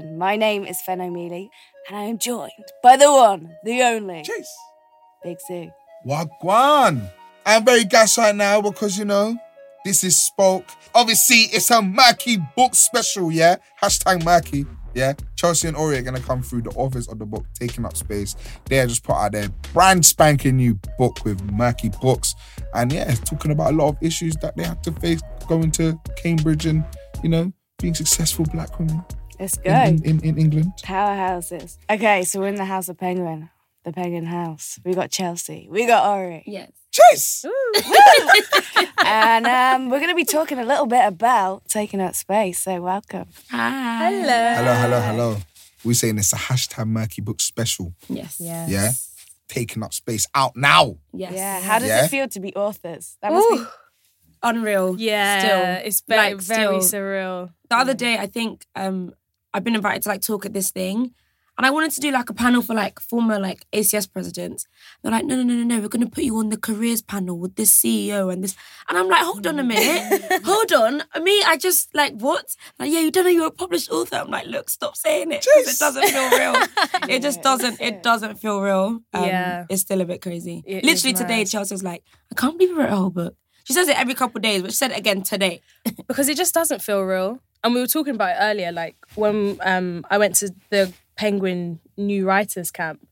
My name is Fenn O'Meally, and I am joined by the one, the only, Chase. Big Zuu. Wagwan. I'm very gassed right now because, you know, this is Spoke. Obviously, it's a Merky book special, yeah? Hashtag Merky, yeah? Chelsea and Ore are going to come through the authors of the book, Taking Up Space. They have just put out their brand spanking new book with Merky Books. And yeah, it's talking about a lot of issues that they had to face going to Cambridge and, you know, being successful black women Let's go. in, in, in England. Powerhouses. Okay, so we're in the House of Penguin, the Penguin House. We got Chelsea, we got Ore. Yes. Chase! and um, we're going to be talking a little bit about taking up space. So, welcome. Hi. Hello, hello, hello. hello. We're saying it's a hashtag Merky Book special. Yes. Yeah. Yeah? Taking up space out now. Yes. Yeah. How does Yeah. it feel to be authors? That must Ooh. Unreal. Yeah, Still. it's very, Like, very still. surreal. The other day, I think um, I've been invited to like talk at this thing, and I wanted to do like a panel for like former like ACS presidents. They're like, no, no, no, no, no, we're gonna put you on the careers panel with this CEO and this, and I'm like, hold on a minute, hold on. Me, I just like what? Like, yeah, you don't know you're a published author. I'm like, look, stop saying it it doesn't feel real. it just doesn't. It doesn't feel real. Um, Yeah. it's still a bit crazy. It Literally today. Chelsea was like, I can't believe you wrote a whole book. She says it every couple of days, but she said it again today. because it just doesn't feel real. And we were talking about it earlier, like when um, I went to the Penguin New Writers Camp,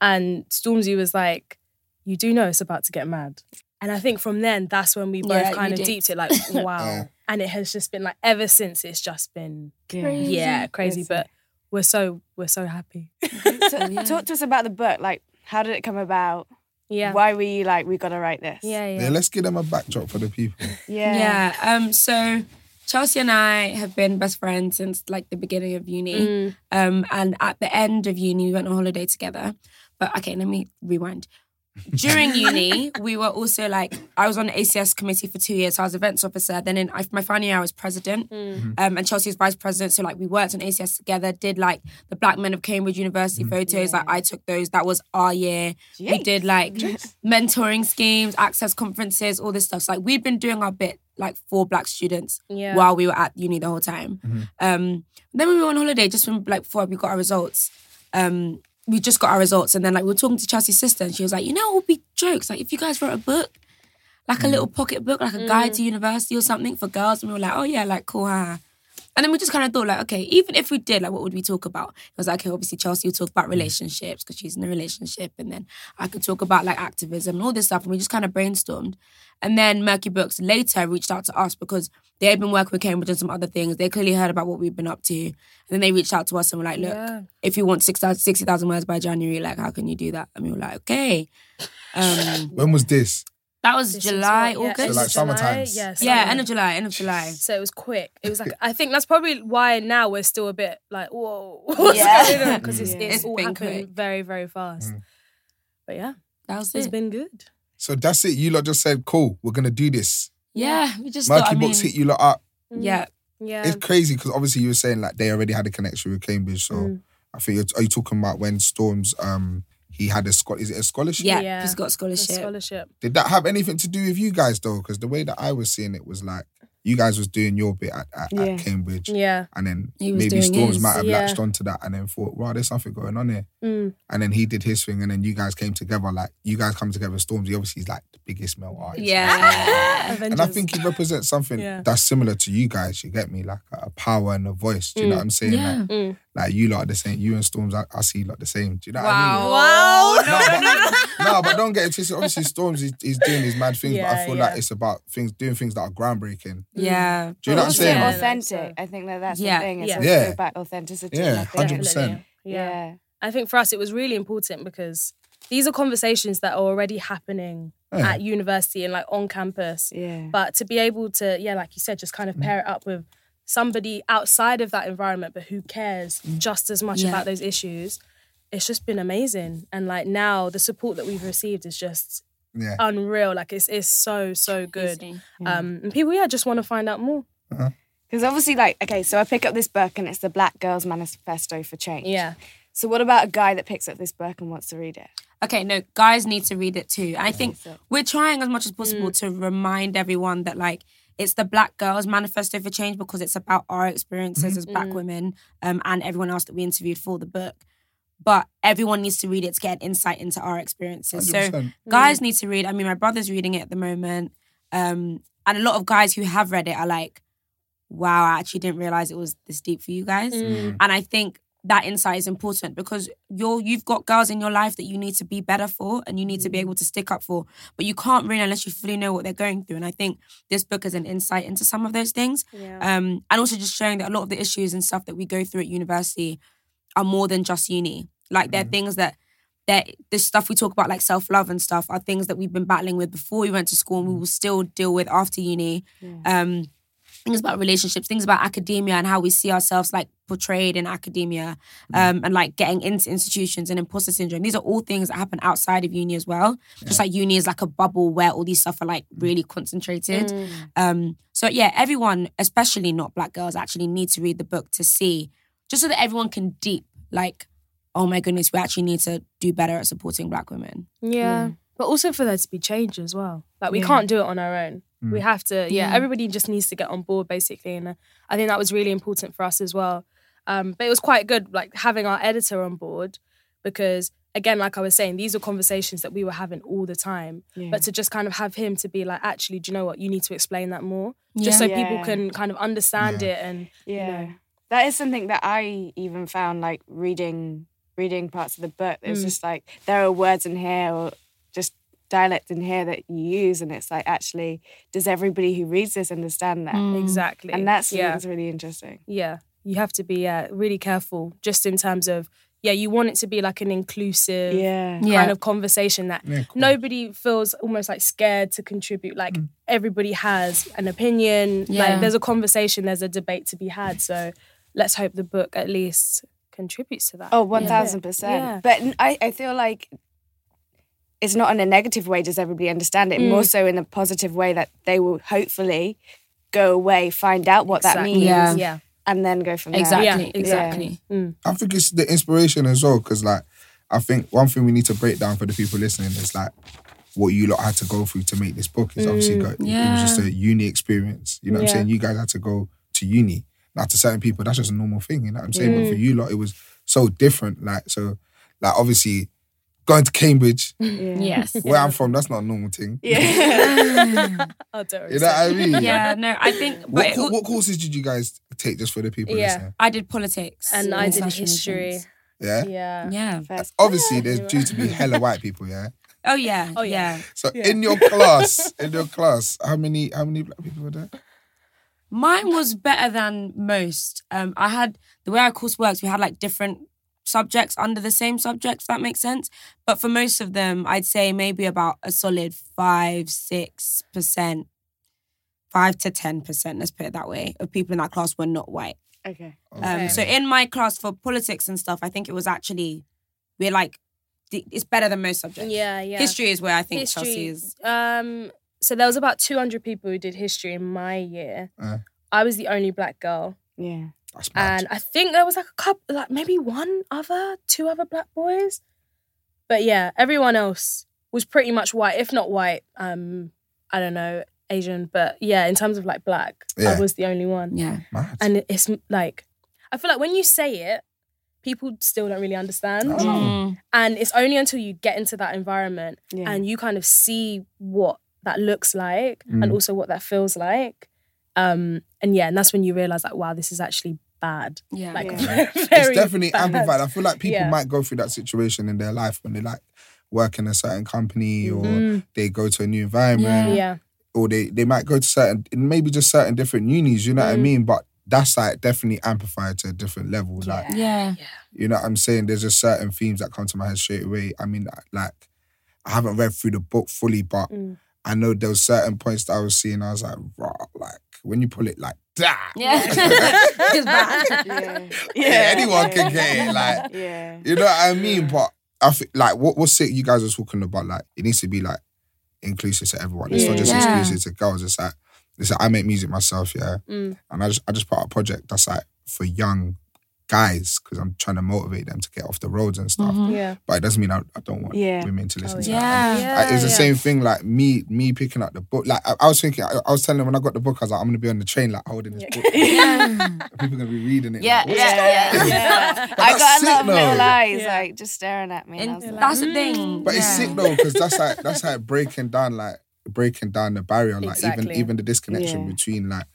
and Stormzy was like, "You do know it's about to get mad." And I think from then, that's when we both Yeah, kind of did. deeped it, like, wow. Yeah. And it has just been like ever since. It's just been Crazy. yeah, crazy. Yes. But we're so we're so happy. So, Talk to us about the book. Like, how did it come about? Yeah, Why were you like, we got to write this? yeah, Yeah, yeah. let's give them a backdrop for the people. Yeah. Yeah. Um. So Chelsea and I have been best friends since like the beginning of uni. Mm. Um. And at the end of uni, we went on holiday together. But okay, let me rewind. During uni, we were also like I was on the ACS committee for two years. So I was events officer. Then in my final year, I was president, Mm. um, and Chelsea was vice president. So like we worked on ACS together. Did like the Black Men of Cambridge University photos. Like I took those. That was our year. We did like mentoring schemes, access conferences, all this stuff. So like we'd been doing our bit like for Black students Yeah. while we were at uni the whole time. Um, then we were on holiday just when like before we got our results. Um, we just got our results, and then like we were talking to Chelsea's sister, and she was like, "You know, it would be jokes. Like if you guys wrote a book, like a mm. little pocket book, like a guide to mm. university or something for girls." And we were like, "Oh yeah, like cool." Huh? And then we just kind of thought, like, okay, even if we did, like, what would we talk about? It was like, okay, obviously Chelsea would talk about relationships because she's in a relationship, and then I could talk about like activism and all this stuff, and we just kind of brainstormed. And then Merky Books later reached out to us because they had been working with Cambridge and some other things. They clearly heard about what we've been up to, and then they reached out to us and were like, look, Yeah. if you want 60,000 words by January, like, how can you do that? And we were like, okay. Um, When was this? That was This is July, what- yeah, August. So, like, it's July, summertimes. Yeah, yeah, end of July, end of July. So it was quick. It was like I think that's probably why now we're still a bit like whoa, what's Yeah. going on? Because it's, it's, It's all been happened quick. very very fast. Mm. But yeah, That was it's it. been good. So that's it. You lot just said, cool, we're going to do this. yeah, we just Merky thought, I mean, Books hit you lot up. yeah. Yeah, It's crazy because obviously you were saying like they already had a connection with Cambridge. So Mm. I think you're, are you talking about when Storms, um, he had a school, is it a scholarship? Yeah, Yeah. he's got The scholarship. scholarship. Did that have anything to do with you guys though? Because the way that I was seeing it was like you guys was doing your bit at, at, Yeah. at Cambridge. Yeah. And then He was maybe doing Storms his, might have yeah. latched onto that and then thought, wow, there's something going on here. Mm. And then he did his thing and then you guys came together. Like you guys come together. Stormzy obviously is like the biggest male artist. Yeah. And I think he represents something Yeah. that's similar to you guys. You get me, like a power and a voice. Do you know what I'm saying? Yeah. Like, Mm. Like you lot are the same. You and Storms, I, I see like the same. Do you know Wow. what I mean? No, but, no, but don't get it twisted. Obviously, Storms he's, he's doing his mad things, but I feel yeah. like it's about things doing things that are groundbreaking. Mm. Yeah. Do you know what I'm also saying? Yeah. authentic. I think that that's Yeah. the thing. It's Yeah. Yeah. about authenticity. Yeah, I think- 100%. Yeah. Yeah. I think for us it was really important because these are conversations that are already happening Yeah. at university and like on campus. Yeah. But to be able to, yeah, like you said, just kind of mm. pair it up with somebody outside of that environment, but who cares just as much Yeah. about those issues, it's just been amazing. And like now, the support that we've received is just Yeah. unreal. Like it's it's so so good. Crazy. Um, and people, yeah, just want to find out more. Because obviously, like, okay, so I pick up this book and it's the Black Girls Manifesto for Change. Yeah, So what about a guy that picks up this book and wants to read it? Okay, no, guys need to read it too. I think so. we're trying as much as possible to remind everyone that like it's the Black Girls Manifesto for Change because it's about our experiences as Black women um, and everyone else that we interviewed for the book. But everyone needs to read it to get an insight into our experiences. So 100%. guys need to read. I mean, my brother's reading it at the moment, um, and a lot of guys who have read it are like, "Wow, I actually didn't realize it was this deep for you guys." Mm. And I think that insight is important because you're you've got girls in your life that you need to be better for and you need to be able to stick up for, but you can't really unless you fully know what they're going through. And I think this book is an insight into some of those things, Yeah. um, and also just showing that a lot of the issues and stuff that we go through at university are more than just uni. Like they're things that that this stuff we talk about like self-love and stuff are things that we've been battling with before we went to school and we will still deal with after uni. Um things about relationships, things about academia and how we see ourselves like portrayed in academia, um, and like getting into institutions and imposter syndrome. These are all things that happen outside of uni as well. Just like uni is like a bubble where all these stuff are like really concentrated. Um, so yeah, everyone, especially not black girls, actually need to read the book to see, just so that everyone can deep like, oh my goodness, we actually need to do better at supporting black women. Yeah. But also for there to be change as well. Like we Yeah. can't do it on our own. We have to, yeah, Yeah. everybody just needs to get on board basically. And uh, I think that was really important for us as well. Um, but it was quite good, like having our editor on board because, again, like I was saying, these are conversations that we were having all the time. Yeah. But to just kind of have him to be like, actually, do you know what? You need to explain that more. Just so Yeah. people can kind of understand it and, Yeah. you know. That is something that I even found like reading reading parts of the book. It was Mm. just like there are words in here or just dialect in here that you use and it's like actually does everybody who reads this understand that? exactly. And that's yeah. that's really interesting. yeah you have to be uh, really careful just in terms of yeah you want it to be like an inclusive Yeah. Yeah. kind of conversation that Yeah, cool. nobody feels almost like scared to contribute like everybody has an opinion Yeah. like there's a conversation there's a debate to be had so let's hope the book at least contributes to that Oh, 1000%. Yeah. But n- I, I feel like it's not in a negative way, does everybody understand it? Mm. More so in a positive way that they will hopefully go away, find out what that means, Yeah. yeah and then go from there. Exactly, Yeah, exactly. I think it's the inspiration as well, because like I think one thing we need to break down for the people listening is like what you lot had to go through to make this book is obviously go, it was just a uni experience. You know what Yeah. I'm saying? You guys had to go to uni. Now to certain people, that's just a normal thing. You know what I'm saying? But for you lot, it was so different. Like so, like obviously going to Cambridge, Yes. where I'm from, that's not a normal thing. Yeah. oh, don't You know what I mean? yeah, no, I think but What, it- co- what courses did you guys take just for the people Yeah. listening? I did politics. and I did history. Yeah. yeah Yeah. First. Obviously, there's due to be hella white people, yeah. Oh yeah. Oh, yeah. yeah. So in your class, in your class, how many how many black people were there? Mine was better than most. Um, I had the way our course works. We had like different subjects under the same subject. If that makes sense. But for most of them, I'd say maybe about a solid five, six percent, five to ten percent. Let's put it that way. Of people in that class were not white. Okay. Um, so in my class for politics and stuff, I think it was actually we're like it's better than most subjects. yeah yeah History is where I think history. Chelsea is. Um, so there was about 200 people who did history in my year. Uh. I was the only black girl, Yeah. That's mad. and I think there was like a couple, like maybe one other, two other black boys. But yeah, everyone else was pretty much white, if not white. Um, I don't know, Asian, but yeah, in terms of like black, Yeah. I was the only one. Yeah. Mad. And it's like, I feel like when you say it, people still don't really understand. Oh. Mm. And it's only until you get into that environment Yeah. and you kind of see what that looks like Mm. and also what that feels like. Um, and yeah, and that's when you realize like, wow, this is actually bad. Yeah. Like Yeah. it's definitely bad. amplified. I feel like people Yeah. might go through that situation in their life when they like work in a certain company or Mm. they go to a new environment Yeah. or they, they might go to certain maybe just certain different unis, you know what I Mm. mean? But that's like definitely amplified to a different level. Like Yeah. you know what I'm saying? There's just certain themes that come to my head straight away. I mean, like I haven't read through the book fully, but Mm. I know there was certain points that I was seeing. I was like, raw, like when you pull it like that, Yeah. it's bad. Yeah. yeah, anyone can get it. Like Yeah. you know what I mean? But I think like what what's it you guys are talking about? Like it needs to be like inclusive to everyone. It's not just Yeah. exclusive to girls. It's like it's like I make music myself, yeah, Mm. and I just I just put out a project that's like for young guys because I'm trying to motivate them to get off the roads and stuff. Mm-hmm. Yeah. But it doesn't mean I, I don't want Yeah. women to oh, listen Oh, to yeah. that. Yeah. Like, it was the yeah. same thing like me me picking up the book. Like I, I was thinking, I, I was telling them when I got the book, I was like, I'm gonna be on the train like holding this book. People gonna be reading it. Yeah, like, what's yeah, yeah, Yeah. I got a lot of little eyes, Yeah. like just staring at me. And I was like, that's the thing. But it's sick though, because that's like that's like breaking down like breaking down the barrier, like even Exactly. even the disconnection Yeah. between like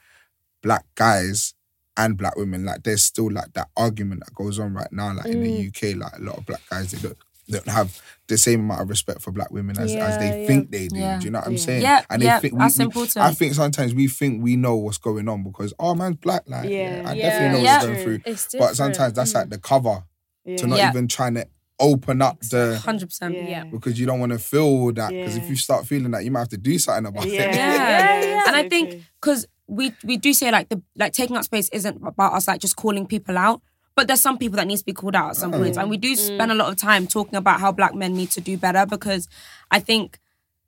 black guys and black women. Like there's still like that argument that goes on right now, like in Mm. the UK, like a lot of black guys they don't they don't have the same amount of respect for black women as, as they yeah. think they do. Yeah. Do you know what I'm Yeah. saying? Yeah, and they yeah, think that's we, important. I think sometimes we think we know what's going on because oh man's black, like Yeah. I Yeah. definitely know Yeah. what's going through. But sometimes that's Mm. like the cover yeah. to not Yeah. even trying to open up the Hundred percent. yeah. Yeah. because you don't want to feel that. Because if you start feeling that, you might have to do something about Yeah. it. Yeah. yeah, And I think because we we do say like the like taking up space isn't about us like just calling people out. But there's some people that needs to be called out at some points, and we do mm. spend a lot of time talking about how black men need to do better because I think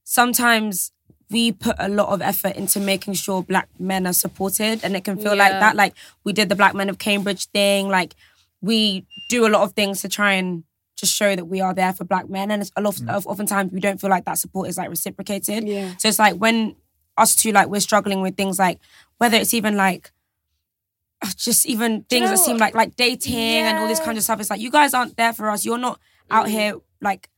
sometimes we put a lot of effort into making sure black men are supported, and it can feel like that. Like we did the Black Men of Cambridge thing, like we do a lot of things to try and just show that we are there for black men, and it's a lot of mm. oftentimes we don't feel like that support is like reciprocated. Yeah. So it's like when us two like we're struggling with things like whether it's even like uh, just even things know that seem like like dating and all this kind of stuff. It's like you guys aren't there for us. You're not out here like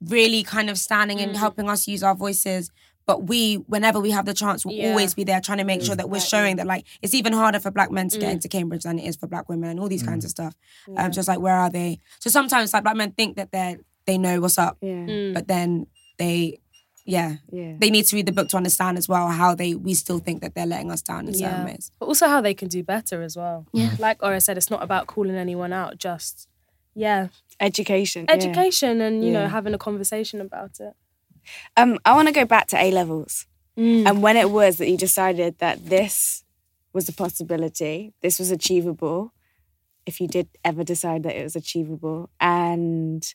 really kind of standing and helping us use our voices. But we, whenever we have the chance, we'll Yeah. always be there trying to make sure that we're showing that like it's even harder for black men to get into Cambridge than it is for black women and all these kinds of stuff. Um, just like where are they? So sometimes like black men think that they're they know what's up, Yeah. Mm. but then they, yeah, Yeah. they need to read the book to understand as well how they we still think that they're letting us down in certain ways. But also how they can do better as well. Yeah. Like Ore said, it's not about calling anyone out, just yeah, Education. yeah. education and you know having a conversation about it. Um, I want to go back to A levels Mm. and when it was that you decided that this was a possibility, this was achievable, if you did ever decide that it was achievable, and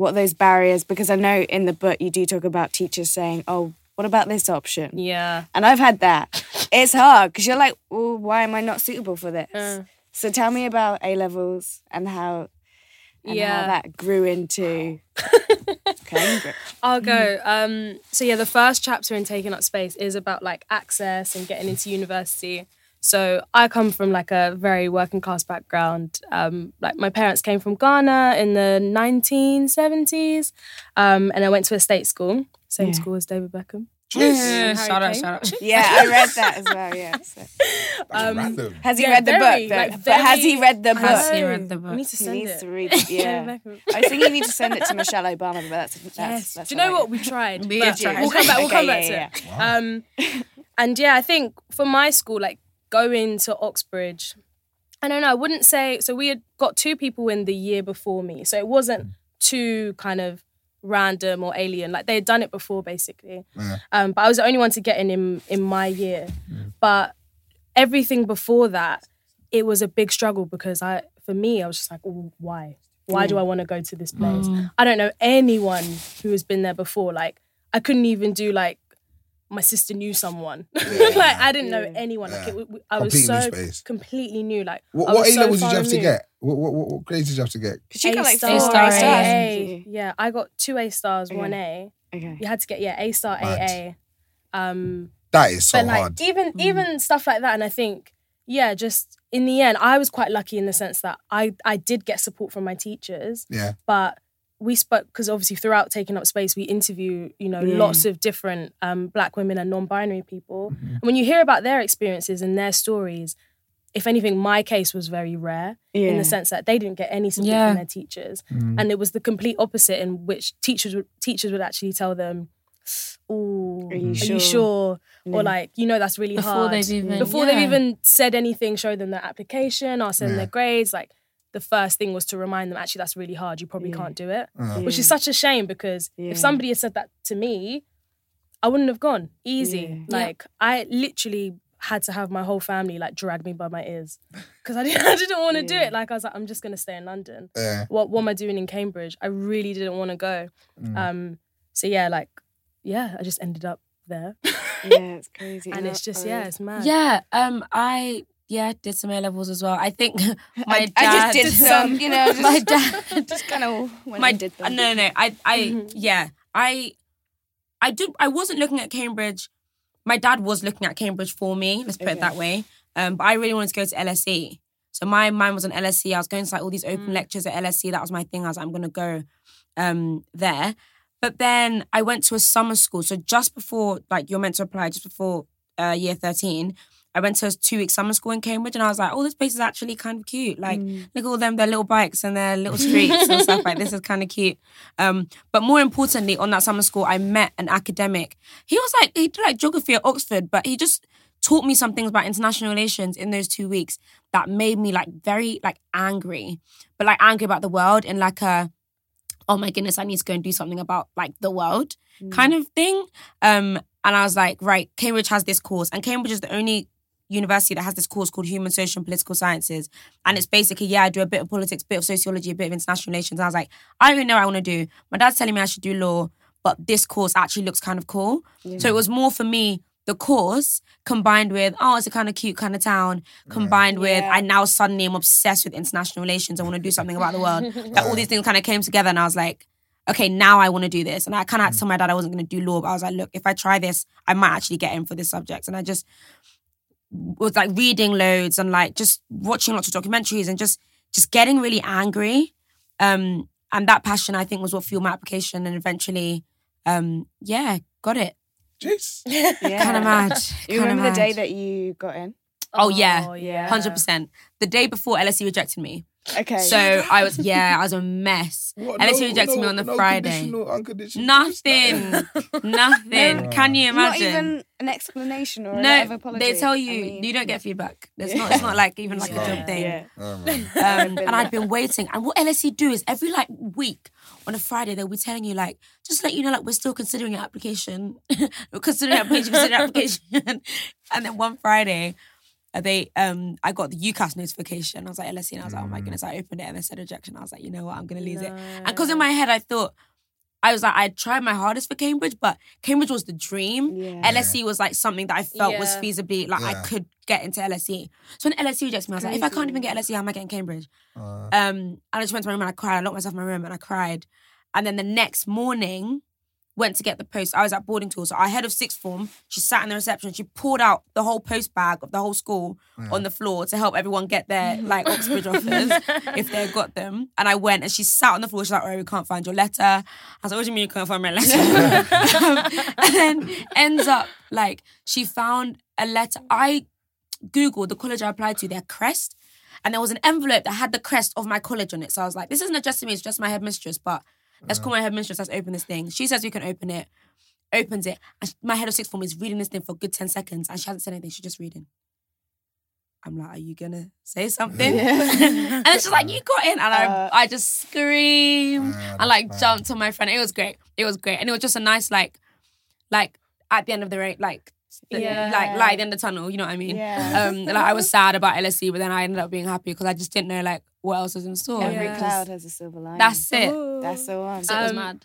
what those barriers, because I know in the book you do talk about teachers saying, oh, what about this option? Yeah. And I've had that. It's hard because you're like, well, why am I not suitable for this? Uh. So tell me about A levels and how, and Yeah. how that grew into Cambridge. I'll go. Um, so yeah, the first chapter in Taking Up Space is about like access and getting into university. So I come from like a very working class background. Um, like my parents came from Ghana in the 1970s, um, and I went to a state school, same Yeah. school as David Beckham. Yeah, shout out, shout out. Yeah, I read that as well. Yeah. So- That's random. Has he Yeah, read the very, book? Like, but has he read the book? Has he read the I book? need to He send needs it. to read it. Yeah. I think you need to send it to Michelle Obama, but that's, that's, Yes. that's Do you know what we tried? We've tried. We'll come back. We'll Okay, come back yeah, to yeah, it. Um, and yeah, I think for my school, like going to Oxbridge, I don't know. I wouldn't say so. We had got two people in the year before me, so it wasn't mm. too kind of random or alien. Like they had done it before, basically. Yeah. Um, but I was the only one to get in in, in my year. Mm. But everything before that, it was a big struggle because I, for me, I was just like, oh, why? Why do mm. I want to go to this place? I don't know anyone who has been there before. Like I couldn't even do like my sister knew someone. like I didn't know Yeah. anyone. Like Yeah. it, w- I was Completely so space. completely new. Like What, I what was A so levels did you have to removed. get? What, what, what, what grades did you have to get? Because you got like A star, A stars. A. Yeah, I got two A stars, one A. Okay. You had to get yeah A star, A A. Um, That is so but like hard. even even stuff like that, and I think yeah, just in the end, I was quite lucky in the sense that I I did get support from my teachers, Yeah. but we spoke because obviously throughout taking up space we interview you know Yeah. lots of different um, black women and non-binary people Mm-hmm. and when you hear about their experiences and their stories if anything my case was very rare in the sense that they didn't get any support Yeah. from their teachers Mm. and it was the complete opposite in which teachers would teachers would actually tell them oh Are you are sure?" you sure Yeah. or like you know that's really Before hard they've even before yeah. they've even said anything, show them their application, ask them Yeah. their grades. Like the first thing was to remind them, actually, that's really hard. You probably Yeah. can't do it, Uh, which is such a shame because Yeah. if somebody had said that to me, I wouldn't have gone easy. Yeah. Yeah. Like I literally had to have my whole family like drag me by my ears because I didn't, I didn't want to do it. Like I was like, I'm just gonna stay in London. yeah. What what am I doing in Cambridge? I really didn't want to go. Mm. Um, so yeah, like yeah, I just ended up there, Yeah, it's crazy. and it's just yeah, it's mad. Yeah, um, I yeah, did some A levels as well. I think my I, dad I just did some, you know, just, my dad just kind of went my did them. no no no I I yeah I I did I wasn't looking at Cambridge. My dad was looking at Cambridge for me. Let's put it that way. Um, but I really wanted to go to LSE. So my mind was on LSE. I was going to like all these open lectures at LSE. That was my thing. I was like, I'm gonna go um there. But then I went to a summer school. So just before like you're meant to apply, just before uh, year 13, I went to a two week summer school in Cambridge and I was like, oh, this place is actually kind of cute. Like, look at all them, their little bikes and their little streets and stuff like this is kind of cute. Um, but more importantly, on that summer school, I met an academic. He was like, he did like geography at Oxford, but he just taught me some things about international relations in those two weeks that made me like very like angry, but like angry about the world in like a, oh my goodness, I need to go and do something about like the world kind of thing. Um, and I was like, right, Cambridge has this course, and Cambridge is the only university that has this course called Human, Social, and Political Sciences. And it's basically, yeah, I do a bit of politics, a bit of sociology, a bit of international relations. And I was like, I don't even know what I want to do. My dad's telling me I should do law, but this course actually looks kind of cool. So it was more for me the course combined with oh it's a kind of cute kind of town combined with Yeah. I now suddenly am obsessed with international relations I want to do something about the world that all these things kind of came together and I was like okay now I want to do this and I kind of had mm. to tell my dad I wasn't going to do law but I was like look if I try this I might actually get in for this subject and I just was like reading loads and like just watching lots of documentaries and just just getting really angry um and that passion I think was what fueled my application and eventually um yeah got it Jeez. yeah. kind of mad You kinda remember the day that you got in? Oh, yeah. Oh, yeah. Hundred percent. The day before LSE rejected me, Okay. so I was yeah, I was a mess. What? LSE rejected me on the Friday. Conditional, unconditional. Nothing, nothing. No. Can you not imagine? even an explanation or a of no, apology. they tell I you mean, you don't get feedback. It's not. It's not like even like a job thing. Yeah. Oh. Um, and I'd there. been waiting. And what LSE do is every like week on a Friday they'll be telling you like just to let you know like we're still considering your application, we're considering your application, considering your application. and then one Friday. They um I got the UCAS notification. I was like LSE and I was like, oh my goodness, I opened it and they said rejection. I was like, you know what, I'm gonna lose it. And because in my head I thought I was like, I tried my hardest for Cambridge, but Cambridge was the dream. Yeah. LSE was like something that I felt was feasibly like I could get into LSE. So when LSE rejects me, I was like, if I can't even get LSE, how am I getting Cambridge? Uh, Um, and I just went to my room and I cried. I locked myself in my room and I cried. And then the next morning, went to get the post. I was at boarding school, so our head of sixth form, she sat in the reception. She pulled out the whole post bag of the whole school on the floor to help everyone get their like Oxbridge offers if they got them. And I went and she sat on the floor. She's like, "Oh, we can't find your letter." I was like, "What do you mean you can't find my letter?" And then ends up like she found a letter. I googled the college I applied to, their crest, and there was an envelope that had the crest of my college on it. So I was like, "This isn't addressed to me; it's just my headmistress." But let's call my headmistress. Let's open this thing. She says we can open it. Opens it. And my head of sixth form is reading this thing for a good ten seconds, and she hasn't said anything. She's just reading. I'm like, "Are you gonna say something?" and she's like, "You got in," and I, Uh, I just screamed. Yeah, I like jumped on my friend. It was great. It was great, and it was just a nice like, like at the end of the race, like, the, Yeah. like light at the end of the tunnel. You know what I mean? Yeah. Um, like I was sad about LSE, but then I ended up being happy because I just didn't know like what else was in store. Every Yeah. cloud has a silver lining. That's it. Ooh. That's the one. So it was Um, mad.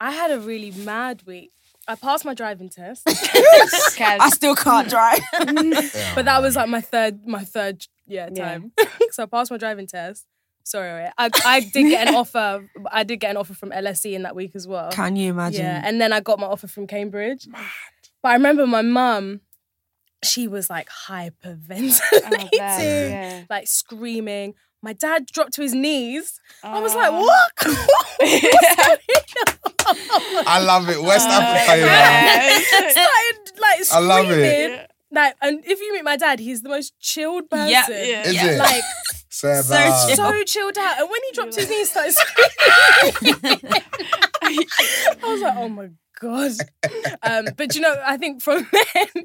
I had a really mad week. I passed my driving test, I still can't drive. yeah, but that was like my third, my third yeah Yeah. time. so I passed my driving test. Sorry, I I did get an offer. I did get an offer from LSE in that week as well. Can you imagine? Yeah, and then I got my offer from Cambridge. But I remember my mum, she was like hyperventilating, oh, yeah. like screaming. My dad dropped to his knees. I was like, what? What's going on? I love it. West Oh, Africa, you know. yes. started like I love it. screaming. Like, and if you meet my dad, he's the most chilled person. Yeah, yeah. Is Yeah. it? Like So chill. so chilled out. And when he dropped his knees, started screaming. I was like, oh my god. Um, but you know, I think from then.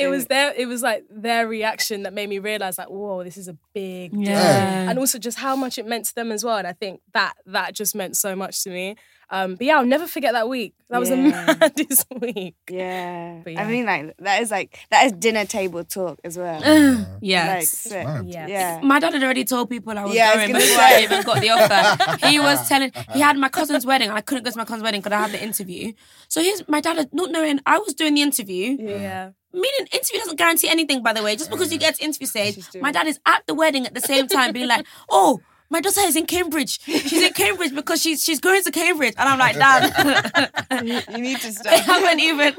It was their, it was like their reaction that made me realize, like, whoa, this is a big deal. Yeah. and also just how much it meant to them as well. And I think that that just meant so much to me. Um, but yeah, I'll never forget that week. That was the Yeah. maddest week. Yeah. But I mean, like that is like that is dinner table talk as well. Like, yes. sick. mad. Yeah. yeah. My dad had already told people I was Yeah, I was going gonna before I even got the offer. he was telling he had my cousin's wedding I couldn't go to my cousin's wedding because I had the interview. So here's my dad not knowing I was doing the interview. Yeah. meaning interview doesn't guarantee anything, by the way. Just because you get to interview stage, my dad is at the wedding at the same time being like, oh, my daughter is in Cambridge. She's in Cambridge because she's she's going to Cambridge. And I'm like, Dad, You need to stop. they stop. haven't even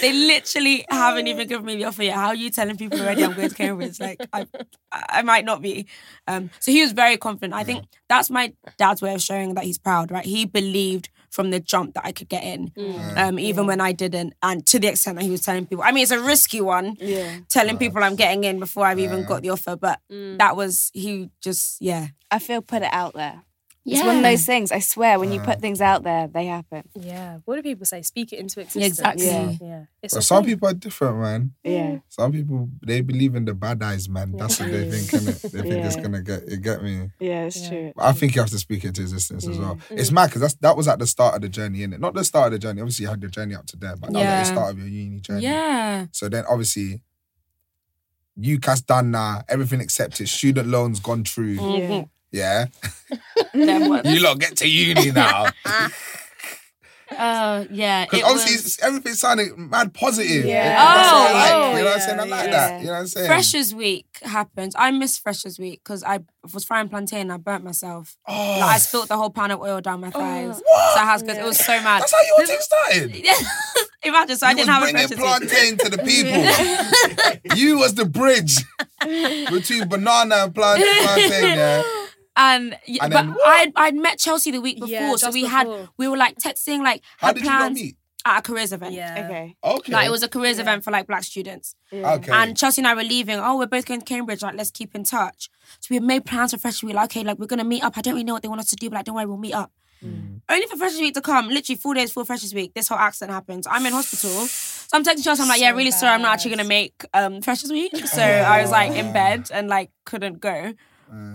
they literally haven't even given me the offer yet. How are you telling people already I'm going to Cambridge? Like I I might not be. Um so he was very confident. I think that's my dad's way of showing that he's proud, right? He believed from the jump that I could get in. Um even when I didn't and to the extent that he was telling people. I mean it's a risky one. Yeah. Telling people I'm getting in before I've even got the offer, but that was he just yeah. I feel put it out there. It's one of those things. I swear, when you put things out there, they happen. Yeah. What do people say? Speak it into existence. Exactly. Yeah. Yeah. It's But some thing. people are different, man. Yeah. Some people they believe in the bad eyes, man. That's what they think, innit? They think it's gonna get you get me. Yeah, it's Yeah. true. But I think you have to speak it to existence as well. It's mad because that's that was at the start of the journey, innit? Not the start of the journey. Obviously, you had the journey up to there, but that was at the start of your uni journey. Yeah. So then, obviously, UCAS done now. Everything accepted. Student loans gone through. Mhm. Yeah, Then what? you lot get to uni now. Uh, yeah. Because it obviously, was- it's, everything sounded mad positive. Yeah. That's what I Oh, like. oh, you know what I'm yeah, saying? I like yeah. that. You know what I'm saying? Freshers Week happened. I missed Freshers Week because I was frying plantain. I burnt myself. Oh, Like, I spilt the whole pan of oil down my thighs. What? So I had because it was so mad. that's how your thing started. Yeah, Imagine. So I you didn't was have a bringing Freshers Week. plantain to the people. you was the bridge between banana and plant- plantain. Yeah. And, And but then I'd, I'd met Chelsea the week before, Yeah, so just we had we were like texting, like How had did you plans at a careers event. Yeah. Okay. Okay. Like it was a careers event for like black students. Yeah. okay. And Chelsea and I were leaving. Oh, we're both going to Cambridge. Like, let's keep in touch. So we had made plans for Freshers Week. Like, okay, like we're gonna meet up. I don't really know what they want us to do, but like, don't worry, we'll meet up. Mm. Only for Freshers Week to come. Literally four days before Freshers Week, this whole accident happens. I'm in hospital, so I'm texting Chelsea. I'm like, yeah, So really sorry, I'm not actually gonna make um Freshers Week. So I was like in bed and like couldn't go.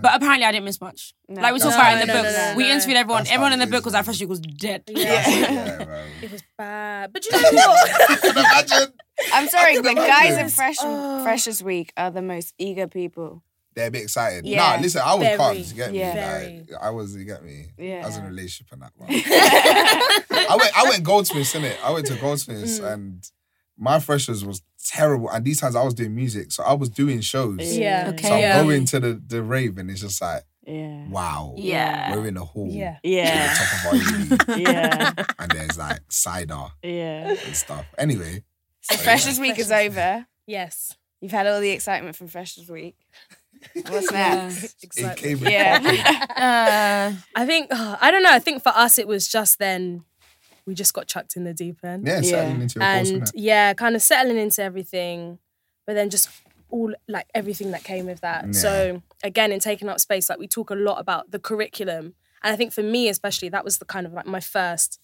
But apparently I didn't miss much. No. Like we talked That's about it in the it book. No, no, we no. interviewed everyone. That's everyone in the book is, was man. like Freshers Week was dead. Yeah. yeah, man. It was bad. But you know what? Imagine? I'm sorry, can but guys in Fresh Oh. Freshers Week are the most eager people. They're a bit excited. Yeah. Nah, listen, I was Very. calm. You get me? Yeah. Very. Like, I was. You get me? Yeah. I was in a relationship and that. One. I went. I went Goldsmiths, innit? I went to Goldsmiths, Mm. and my freshers was terrible. And these times I was doing music, so I was doing shows. Yeah. Okay. So I'm Yeah. going to the the rave, and it's just like, Yeah. wow. Yeah. We're in a hall. Yeah. At the Yeah. top of our uni, Yeah. and there's like cider Yeah. and stuff. Anyway, So Freshers Week is over. Yes. You've had all the excitement from Freshers Week. What's next? it Exactly. came Yeah. Uh, I think I don't know. I think for us it was just then we just got chucked in the deep end. Yeah, settling Yeah. into a and innit? yeah, kind of settling into everything, but then just all like everything that came with that. Yeah. So again, in taking up space, like we talk a lot about the curriculum, and I think for me especially, that was the kind of like my first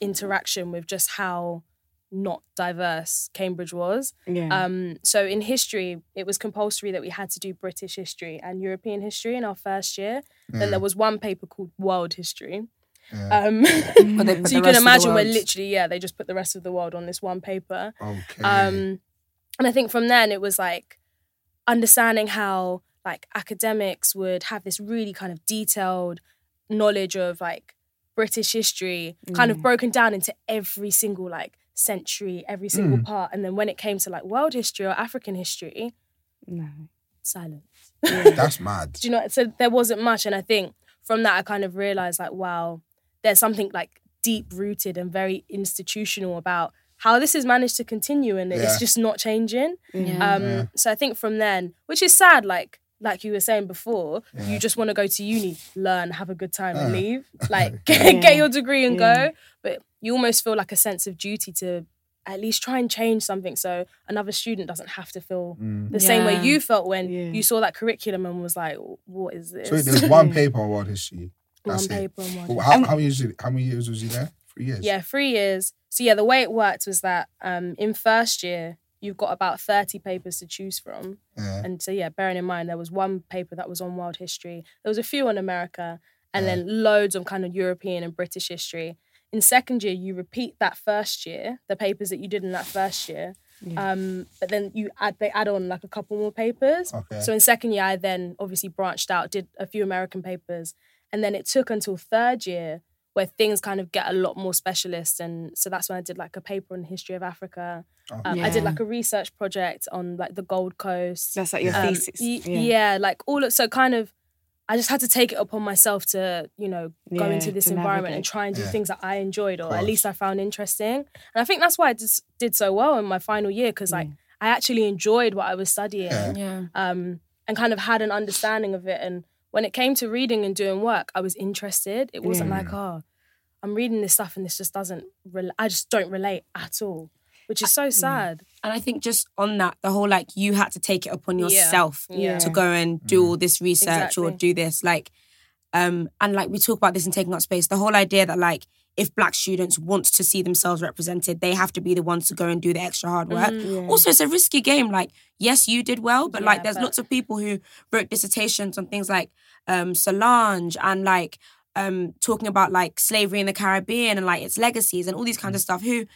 interaction with just how not diverse Cambridge was. Yeah. Um, so in history, it was compulsory that we had to do British history and European history in our first year. Then there was one paper called World History. Yeah. Um, but they so you can rest of the imagine we're literally yeah they just put the rest of the world on this one paper Okay. um and i think from then it was like understanding how like academics would have this really kind of detailed knowledge of like british history kind of broken down into every single like century every single Mm. part and then when it came to like world history or african history no. silence That's mad. do you know so there wasn't much and i think from that i kind of realized like wow there's something like deep rooted and very institutional about how this has managed to continue and Yeah. it's just not changing Yeah. um Yeah. so i think from then which is sad like like you were saying before Yeah. you just want to go to uni learn have a good time and Uh. leave like Yeah. get your degree and Yeah. go but you almost feel like a sense of duty to at least try and change something so another student doesn't have to feel Mm. the same way you felt when Yeah. you saw that curriculum and was like what is this So there's one paper on world history. One That's it. paper and one. Well, how, how, many years, how many years was you there? Three years. Yeah, three years. So yeah, the way it worked was that um, in first year you've got about thirty papers to choose from, Yeah. and so yeah, bearing in mind there was one paper that was on world history, there was a few on America, and Yeah. then loads on kind of European and British history. In second year, you repeat that first year, the papers that you did in that first year. Um, but then you add they add on like a couple more papers. Okay. So in second year, I then obviously branched out, did a few American papers, and then it took until third year where things kind of get a lot more specialist. And so that's when I did like a paper on the history of Africa. Um, I did like a research project on like the Gold Coast. That's like your Um, thesis. y- yeah. like all of so kind of I just had to take it upon myself to, you know, go Yeah, into this to environment and try and do Yeah. things that I enjoyed or at least I found interesting. And I think that's why I just did so well in my final year because like I actually enjoyed what I was studying Yeah. Yeah. um, and kind of had an understanding of it. And when it came to reading and doing work, I was interested. It wasn't Yeah. like, mm. oh, I'm reading this stuff and this just doesn't, rel- I just don't relate at all, which is so mm. sad. And I think just on that, the whole like you had to take it upon yourself Yeah. to go and do mm. all this research or do this. Like, um, and like we talk about this in taking up space, the whole idea that like if black students want to see themselves represented, they have to be the ones to go and do the extra hard work. Yeah. Also, it's a risky game. Like, yes, you did well, but like there's but- lots of people who wrote dissertations on things like um Solange and like um talking about like slavery in the Caribbean and like its legacies and all these kinds of stuff who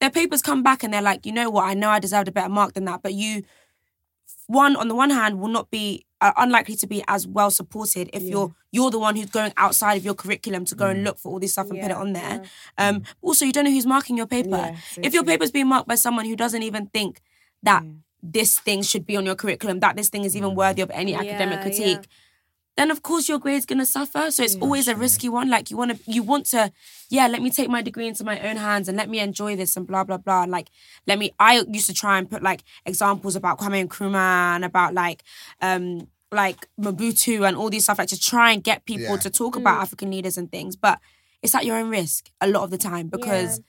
their papers come back and they're like, you know what, I know I deserved a better mark than that, but you one on the one hand will not be uh, unlikely to be as well supported if you're you're the one who's going outside of your curriculum to go and look for all this stuff and put it on there. Um also you don't know who's marking your paper. Yeah, so if your paper's being marked by someone who doesn't even think that this thing should be on your curriculum, that this thing is even worthy of any academic critique, yeah. Then of course your grade's gonna suffer. So it's always a risky one. Like you wanna you want to, yeah, let me take my degree into my own hands and let me enjoy this and blah blah blah. And like let me I used to try and put like examples about Kwame Nkrumah and about like um like Mobutu and all these stuff, like to try and get people Yeah. to talk about African leaders and things. But it's at your own risk a lot of the time because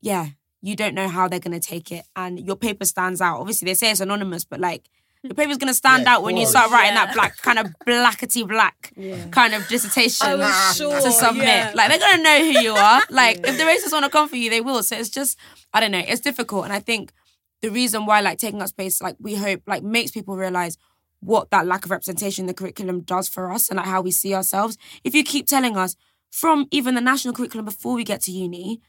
yeah, you don't know how they're gonna take it, and your paper stands out. Obviously, they say it's anonymous, but like your paper's gonna stand Yeah, out when you start writing that black kind of blackety black kind of dissertation I was sure to submit. yeah. Like they're gonna know who you are. Like if the racists want to come for you, they will. So it's just I don't know. It's difficult, and I think the reason why like taking up space, like we hope, like makes people realize what that lack of representation in the curriculum does for us and like how we see ourselves. If you keep telling us from even the national curriculum before we get to uni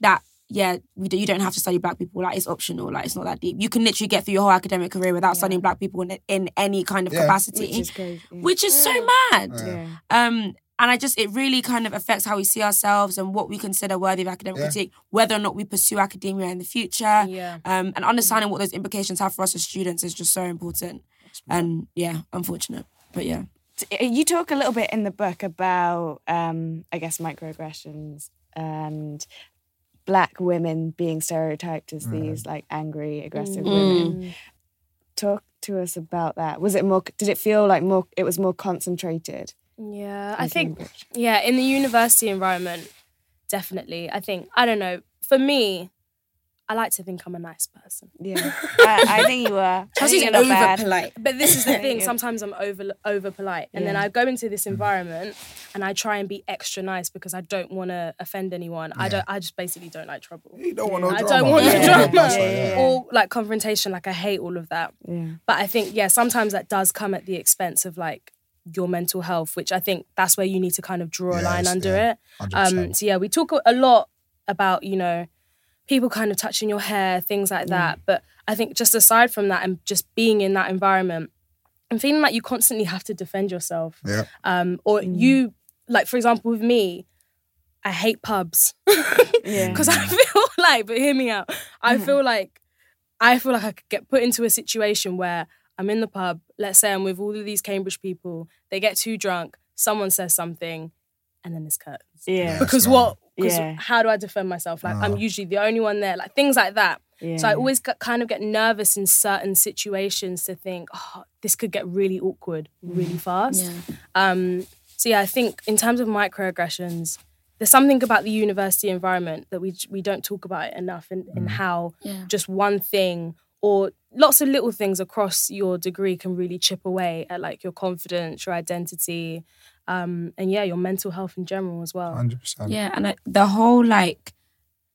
that yeah, we do, you don't have to study black people. Like it's optional. Like it's not that deep. You can literally get through your whole academic career without studying black people in, in any kind of Yeah. capacity, Which is crazy. Which is so mad. yeah. Um, and I just it really kind of affects how we see ourselves and what we consider worthy of academic Yeah. critique, whether or not we pursue academia in the future. Yeah. Um, and understanding what those implications have for us as students is just so important. And yeah, unfortunate, but yeah. you talk a little bit in the book about um i guess microaggressions and black women being stereotyped as mm-hmm. these like angry aggressive mm. women mm. talk to us about that was it more did it feel like more it was more concentrated Yeah, I think Cambridge? yeah, in the university environment, definitely. I think I don't know. For me, I like to think I'm a nice person. yeah I, I think you are I think you're not bad. polite. But this is the thing. Sometimes I'm over over polite, and then I go into this environment and I try and be extra nice because I don't want to offend anyone. I don't. I just basically don't like trouble. You don't want no I drama. don't want Yeah. the Yeah. drama That's right, Yeah, yeah. or like confrontation. Like I hate all of that. yeah But I think yeah, sometimes that does come at the expense of like your mental health, which I think that's where you need to kind of draw a line under yeah. it. Um, so yeah, we talk a lot about you know people kind of touching your hair, things like that. Mm. But I think just aside from that, and just being in that environment and feeling like you constantly have to defend yourself, Yeah. um, or mm. you like for example with me, I hate pubs yeah because I feel like, but hear me out. I mm. feel like I feel like I could get put into a situation where I'm in the pub. Let's say I'm with all of these Cambridge people. They get too drunk. Someone says something, and then it's curtains. yeah Because right. what? Because Yeah. how do I defend myself? Like. I'm usually the only one there. Like things like that. yeah So I always get, kind of get nervous in certain situations to think, oh, this could get really awkward really fast. Um, so yeah, I think in terms of microaggressions, there's something about the university environment that we we don't talk about it enough in, in how Yeah. just one thing or lots of little things across your degree can really chip away at like your confidence, your identity, um, and yeah, your mental health in general as well. 100%. Yeah, and I, the whole like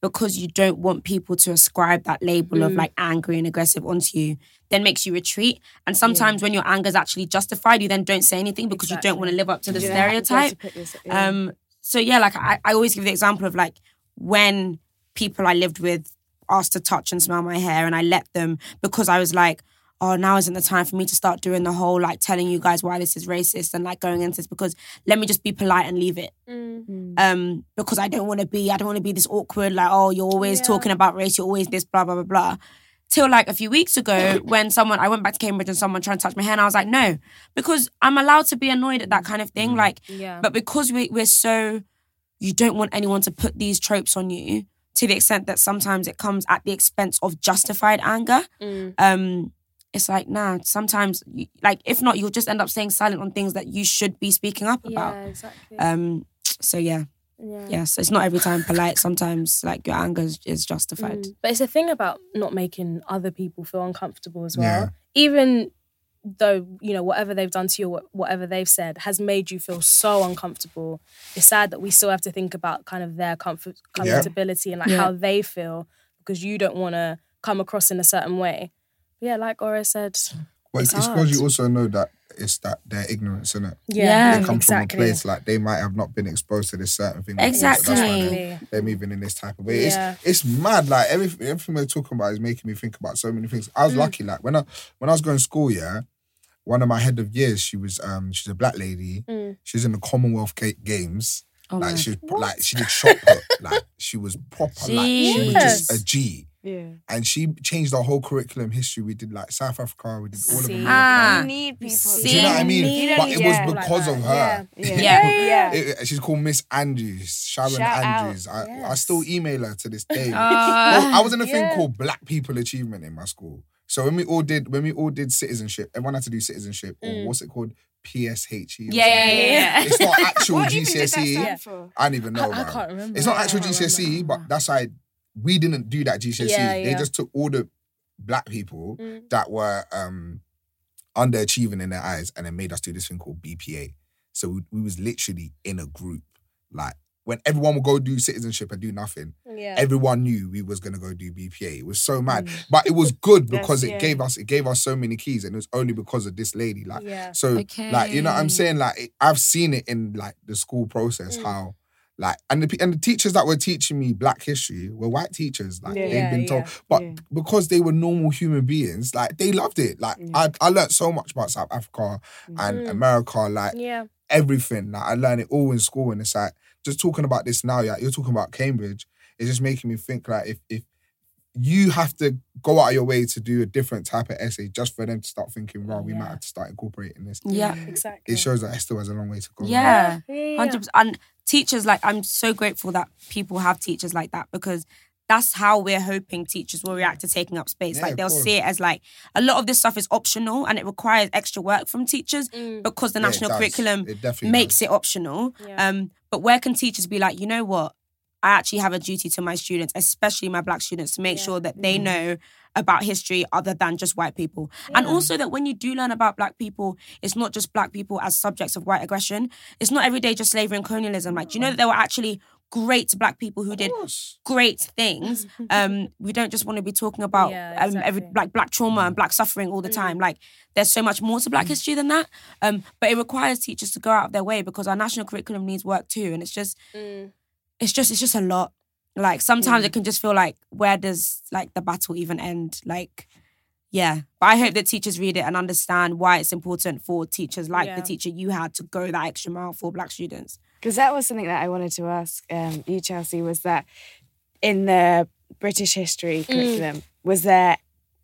because you don't want people to ascribe that label of like angry and aggressive onto you, then makes you retreat. And sometimes when your anger is actually justified, you then don't say anything because you don't want to live up to the You don't to stereotype. this- yeah. Um, so yeah, like I, I always give the example of like when people I lived with asked to touch and smell my hair, and I let them because I was like, oh, now isn't the time for me to start doing the whole like telling you guys why this is racist and like going into this because let me just be polite and leave it. Mm. Um, because I don't want to be, I don't want to be this awkward, like, oh, you're always Yeah. talking about race, you're always this, blah, blah, blah, blah. Till like a few weeks ago, when someone, I went back to Cambridge and someone tried to touch my hair, and I was like, no, because I'm allowed to be annoyed at that kind of thing. Like, Yeah. but because we, we're so, you don't want anyone to put these tropes on you to the extent that sometimes it comes at the expense of justified anger. Mm. Um, it's like, nah, sometimes, you, like, if not, you'll just end up staying silent on things that you should be speaking up about. Yeah, exactly. Um, so yeah, yeah. yeah. So it's not every time polite. Sometimes like your anger is, is justified. Mm. But it's a thing about not making other people feel uncomfortable as well. Yeah. Even though, you know, whatever they've done to you, or whatever they've said has made you feel so uncomfortable. It's sad that we still have to think about kind of their comfort Yeah. comfortability and like Yeah. how they feel because you don't want to come across in a certain way. Yeah, like Ore said. But It's it's because you also know that it's that their ignorance, isn't it? Yeah. They come exactly. from a place like they might have not been exposed to this certain thing. before, that's why Exactly. they're, they're moving in this type of way. Yeah. It's it's mad. Like everything, everything we're talking about is making me think about so many things. I Mm. was lucky. Like when I when I was going to school, yeah, one of my head of years, she was um she's a black lady. Mm. She was in the Commonwealth Ga- Games. Oh like my. she was like she did shot put. like she was proper. Like she was just a G. Yeah. And she changed the whole curriculum history. We did like South Africa. We did all of them. Ah. you need people. See? Do you know what I mean? See? But it Yeah. was because that. of her. Yeah. Yeah. Yeah. It- she's called Miss Andrews, Sharon Shout. Andrews. I, I still email her to this day. Uh, Well, I was in a thing called Black People Achievement in my school. So when we all did when we all did citizenship, everyone had to do citizenship or Mm. what's it called? PSHE. or yeah, yeah, something. yeah, yeah. It's not actual What even did that GCSE. stand for? I don't even know. I, I man. can't remember. It's not I actual can't GCSE, remember. But that's why we didn't do that GCSE. Yeah, They yeah. just took all the black people Mm. that were um underachieving in their eyes and then made us do this thing called BPA. So we, we was literally in a group. Like when everyone would go do citizenship and do nothing, Yeah. everyone knew we was gonna go do BPA. It was so mad. Mm. But it was good That's- because it yeah. gave us it gave us so many keys and it was only because of this lady. Like yeah. so like you know what I'm saying? Like it- I've seen it in like the school process Mm. how like and the and the teachers that were teaching me black history were white teachers. Like Yeah. they've been told. yeah. But Yeah. because they were normal human beings, like they loved it. Like Yeah. I I learned so much about South Africa and Mm. America, like Yeah. everything. Like I learned it all in school and it's like just talking about this now, yeah, you're talking about Cambridge, it's just making me think like if if you have to go out of your way to do a different type of essay just for them to start thinking, wow, we might have to start incorporating this. Yeah. Exactly. It shows that Esther has a long way to go. Yeah. Yeah, yeah, Hundred percent. And teachers, like, I'm so grateful that people have teachers like that because that's how we're hoping teachers will react to taking up space. Yeah, like they'll see it as like a lot of this stuff is optional and it requires extra work from teachers Mm. because the Yeah, it national curriculum It makes does. it optional. Yeah. Um, but where can teachers be like, you know what? I actually have a duty to my students, especially my black students, to make Yeah. sure that they mm. know about history other than just white people. And also that when you do learn about black people, it's not just black people as subjects of white aggression. It's not every day just slavery and colonialism. Like, do you know that there were actually great black people who did great things. Um, we don't just want to be talking about Yeah, um, every. Mm. like black trauma and black suffering all the time. Like there's so much more to black history than that. Um, but it requires teachers to go out of their way because our national curriculum needs work too. And it's just Mm. it's just it's just a lot. Like sometimes it can just feel like where does like the battle even end? Like yeah. But I hope that teachers read it and understand why it's important for teachers like Yeah. the teacher you had to go that extra mile for black students. Because that was something that I wanted to ask um, you, Chelsea, was that in the British history curriculum, was there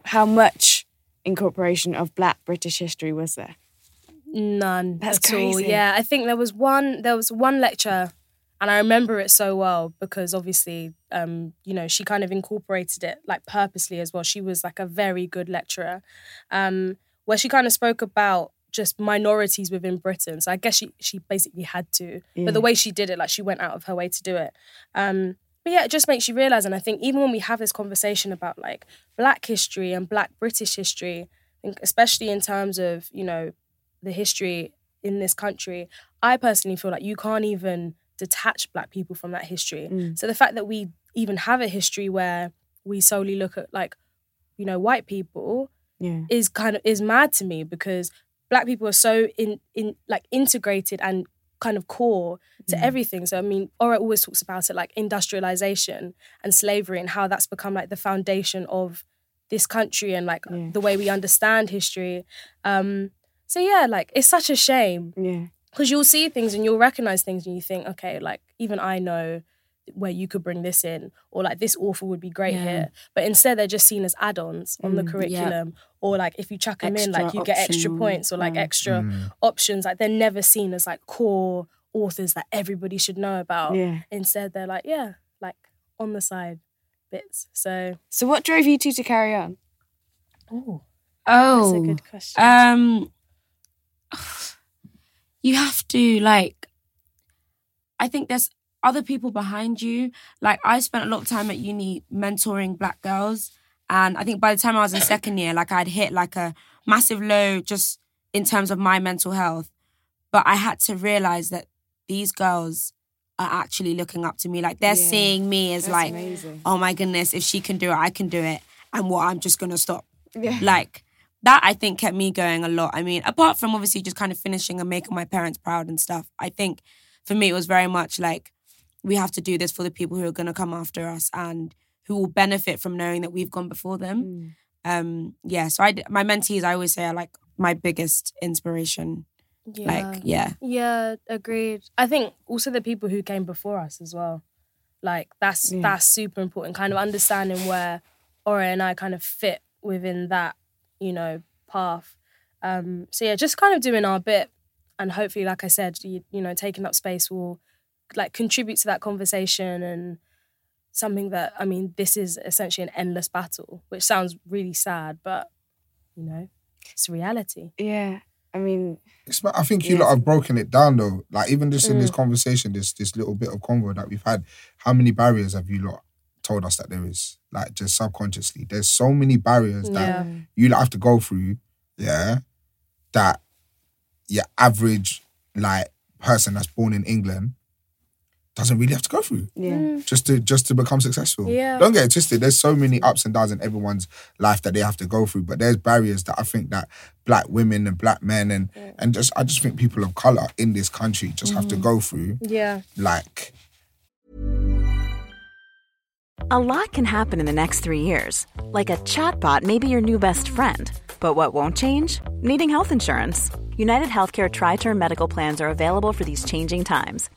how much incorporation of Black British history was there? None That's at all. crazy. Yeah, I think there was one. There was one lecture, and I remember it so well because obviously, um, you know, she kind of incorporated it like purposely as well. She was like a very good lecturer, um, where she kind of spoke about just minorities within Britain. So I guess she she basically had to, Yeah. but the way she did it, like she went out of her way to do it. Um, but yeah, it just makes you realize, and I think even when we have this conversation about like Black history and Black British history, I think especially in terms of you know the history in this country, I personally feel like you can't even detach black people from that history. Mm. So the fact that we even have a history where we solely look at like, you know, white people Yeah. is kind of is mad to me because black people are so in in like integrated and kind of core to Mm. everything. So I mean, Ore always talks about it like industrialization and slavery and how that's become like the foundation of this country and like Yeah. the way we understand history. Um, so yeah, like it's such a shame Yeah. because you'll see things and you'll recognize things and you think, okay, like even I know where you could bring this in, or like this author would be great Yeah. here. But instead, they're just seen as add-ons on the Mm, yeah. curriculum, or like if you chuck them in, like Extra you get extra points or like yeah. extra Mm. options. Like they're never seen as like core authors that everybody should know about. Yeah. Instead, they're like, yeah, like on the side bits. So, So what drove you two to carry on? oh, Oh, that's a good question. Um, you have to like. I think there's other people behind you. Like I spent a lot of time at uni mentoring black girls, and I think by the time I was in second year, like I'd hit like a massive low just in terms of my mental health. But I had to realize that these girls are actually looking up to me. Like they're Yeah. seeing me as That's like, amazing. oh my goodness, if she can do it, I can do it. And what I'm just gonna stop Yeah. like that I think kept me going a lot. I mean, apart from obviously just kind of finishing and making my parents proud and stuff, I think for me it was very much like we have to do this for the people who are going to come after us and who will benefit from knowing that we've gone before them. Mm. Um, yeah, so I my mentees I always say are like my biggest inspiration. yeah. Like, yeah, Yeah, agreed. I think also the people who came before us as well. Like that's Yeah. that's super important. Kind of understanding where Ore and I kind of fit within that, you know, path. Um, so yeah, just kind of doing our bit, and hopefully, like I said, you, you know, taking up space will like contribute to that conversation and something that I mean, this is essentially an endless battle, which sounds really sad, but you know, it's reality. Yeah. I mean, It's, I think you Yeah. lot have broken it down though. Like even just in this Mm. conversation, this this little bit of convo that we've had, how many barriers have you lot told us that there is? Like just subconsciously, there's so many barriers that Yeah. you lot have to go through. Yeah, that your average like person that's born in England doesn't really have to go through yeah. Mm. just to just to become successful. Yeah. Don't get it twisted. There's so many ups and downs in everyone's life that they have to go through, but there's barriers that I think that black women and black men and and just I just think people of color in this country just have to mm. go through. Yeah. Like A lot can happen in the next three years. Like a chatbot may be your new best friend. But what won't change? Needing health insurance. United Healthcare TriTerm Medical Plans are available for these changing times.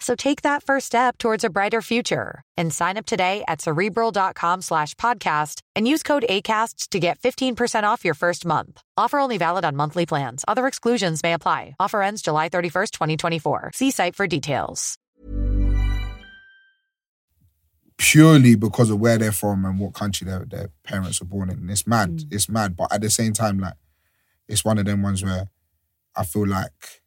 So take that first step towards a brighter future and sign up today at cerebral.com slash podcast and use code ACAST to get 15% off your first month. Offer only valid on monthly plans. Other exclusions may apply. Offer ends July 31st, 2024. See site for details. purely because of where they're from and what country their their parents were born in. It's mad. Mm. It's mad. But at the same time, like it's one of them ones where I feel like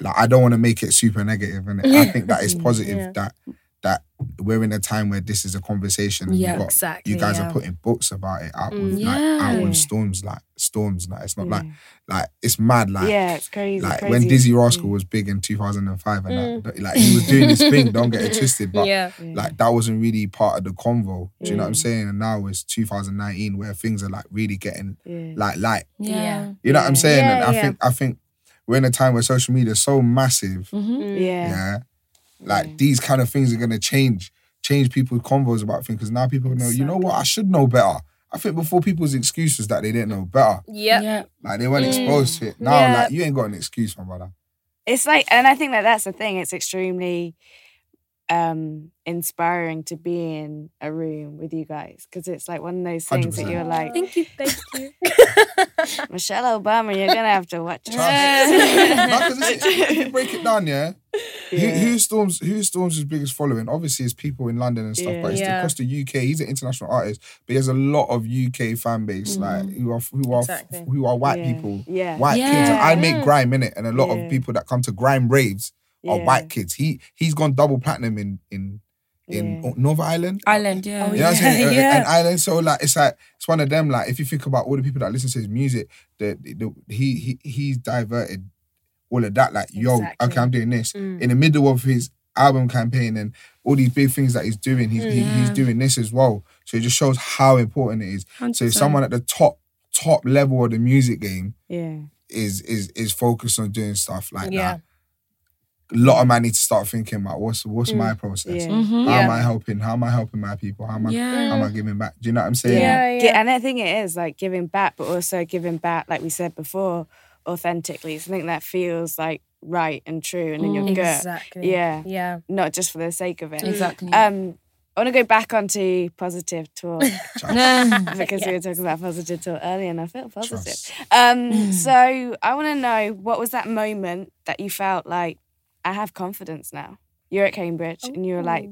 like I don't want to make it super negative. And I think that it's positive Yeah. that that we're in a time where this is a conversation. and Yeah, you got, exactly, You guys yeah. are putting books about it out Mm. with like out Yeah. with Stormzy, like Stormzy. Like it's not Yeah. like like it's mad. Like yeah, it's crazy. like crazy. when Dizzee Rascal Yeah. was big in 2005 and that, like he was doing his thing, don't get it twisted. But yeah. Yeah. like that wasn't really part of the convo. Do you know what I'm Mm. saying? And now it's 2019 where things are like really getting Yeah. like light. Yeah. You know what I'm saying? Yeah, and I yeah. think I think we're in a time where social media is so massive. Mm-hmm. Mm. Yeah. yeah. Like Yeah. these kind of things are gonna change change people's convos about things because now people know, you know what, I should know better. I think before people's excuses that they didn't know better. Yep. Yeah. Like they weren't Mm. exposed to it. Now, Yeah. like you ain't got an excuse, my brother. It's like, and I think that that's the thing. It's extremely um inspiring to be in a room with you guys because it's like one of those things that 100%. you're like Thank you, thank you. Michelle Obama, you're gonna have to watch Trust. it. No, 'cause if you break it down, yeah, who, who storms who Stormzy's biggest following? Obviously, is people in London and stuff, Yeah. but it's Yeah. across the UK. He's an international artist, but he has a lot of UK fan base, like who are who are Exactly. who are white Yeah. people, Yeah. white kids. And I make grime in it, and a lot Yeah. of people that come to grime raves are Yeah. white kids. He he's gone double platinum in in in Yeah. Northern Ireland. Island, yeah. Oh, You know what I'm Yeah, saying? Uh, yeah. And Ireland, so like it's like it's one of them. Like if you think about all the people that listen to his music, the, the, he he he's diverted all of that. Like yo, Exactly. okay, I'm doing this Mm. in the middle of his album campaign and all these big things that he's doing. He's he, he's Yeah. doing this as well. So it just shows how important it is. So if 100%. someone at the top top level of the music game Yeah. is is is focused on doing stuff like Yeah. that. A lot of man need to start thinking about what's what's my process. Yeah. Mhm. How am I helping? How am I helping my people? How am I Yeah. how am I giving back? Do you know what I'm saying? Yeah, yeah. And I think it is like giving back, but also giving back, like we said before, authentically. Something that feels like right and true and in your gut. Exactly. Yeah. Yeah. Not just for the sake of it. Exactly. Um, I want to go back onto positive talk Nah. because we were talking about positive talk earlier and I feel positive. Um, so I want to know what was that moment that you felt like I have confidence now. You're at Cambridge and you're like,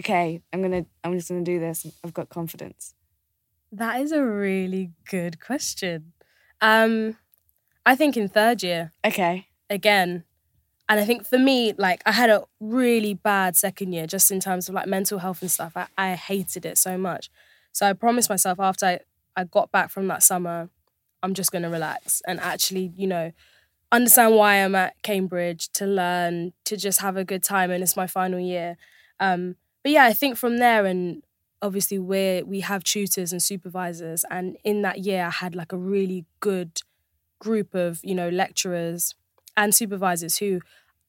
okay, I'm gonna, I'm just gonna do this. I've got confidence. That is a really good question. Um, I think in third year, Okay. again, and I think for me, like I had a really bad second year just in terms of like mental health and stuff. I, I hated it so much. So I promised myself after I, I got back from that summer, I'm just gonna relax and actually, you know, understand why I'm at Cambridge, to learn, to just have a good time, and it's my final year. Um, but yeah, I think from there and obviously we we have tutors and supervisors, and in that year I had like a really good group of you know lecturers and supervisors who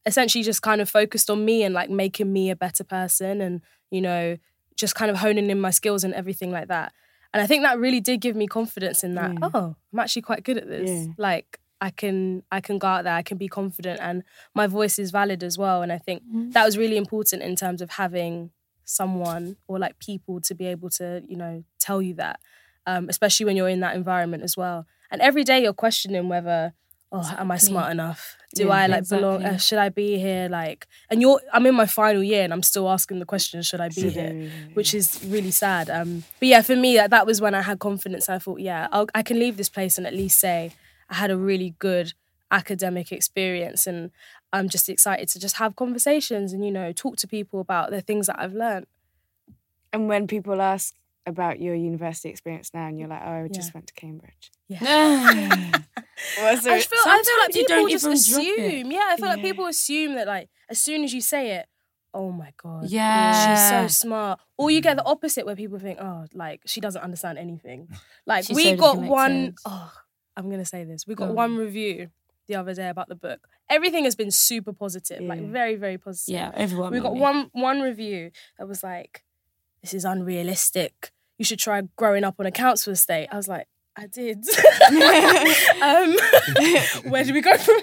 essentially just kind of focused on me and like making me a better person and you know just kind of honing in my skills and everything like that and i think that really did give me confidence in that Yeah. oh i'm actually quite good at this Yeah. like i can i can go out there i can be confident and my voice is valid as well. And i think that was really important in terms of having someone or like people to be able to you know tell you that um, especially when you're in that environment as well. And every day you're questioning whether oh am i smart enough? Do Yeah, i like belong uh, should i be here? Like and you're i'm in my final year and i'm still asking the question should i be Should here I be here? which is really sad. Um but yeah for me that, that was when i had confidence. I thought yeah I'll, i can leave this place and at least say i had a really good academic experience and i'm just excited to just have conversations and you know talk to people about the things that i've learned And when people ask about your university experience now, and you're like, oh, I just Yeah. went to Cambridge. Nah. What's I feel, I feel like Sometimes you people don't just even assume. Yeah, I feel like people assume that like as soon as you say it, oh my god, Yeah. she's so smart. Or you get the mm. opposite where people think, oh, like she doesn't understand anything. Like She's we so got one disconnected. oh, I'm gonna say this. We got Go one review the other day about the book. Everything has been super positive, like very, very positive. yeah, everyone. We got one one review that was like, "This is unrealistic. You should try growing up on a council estate." I was like, "I did." um, where do we go from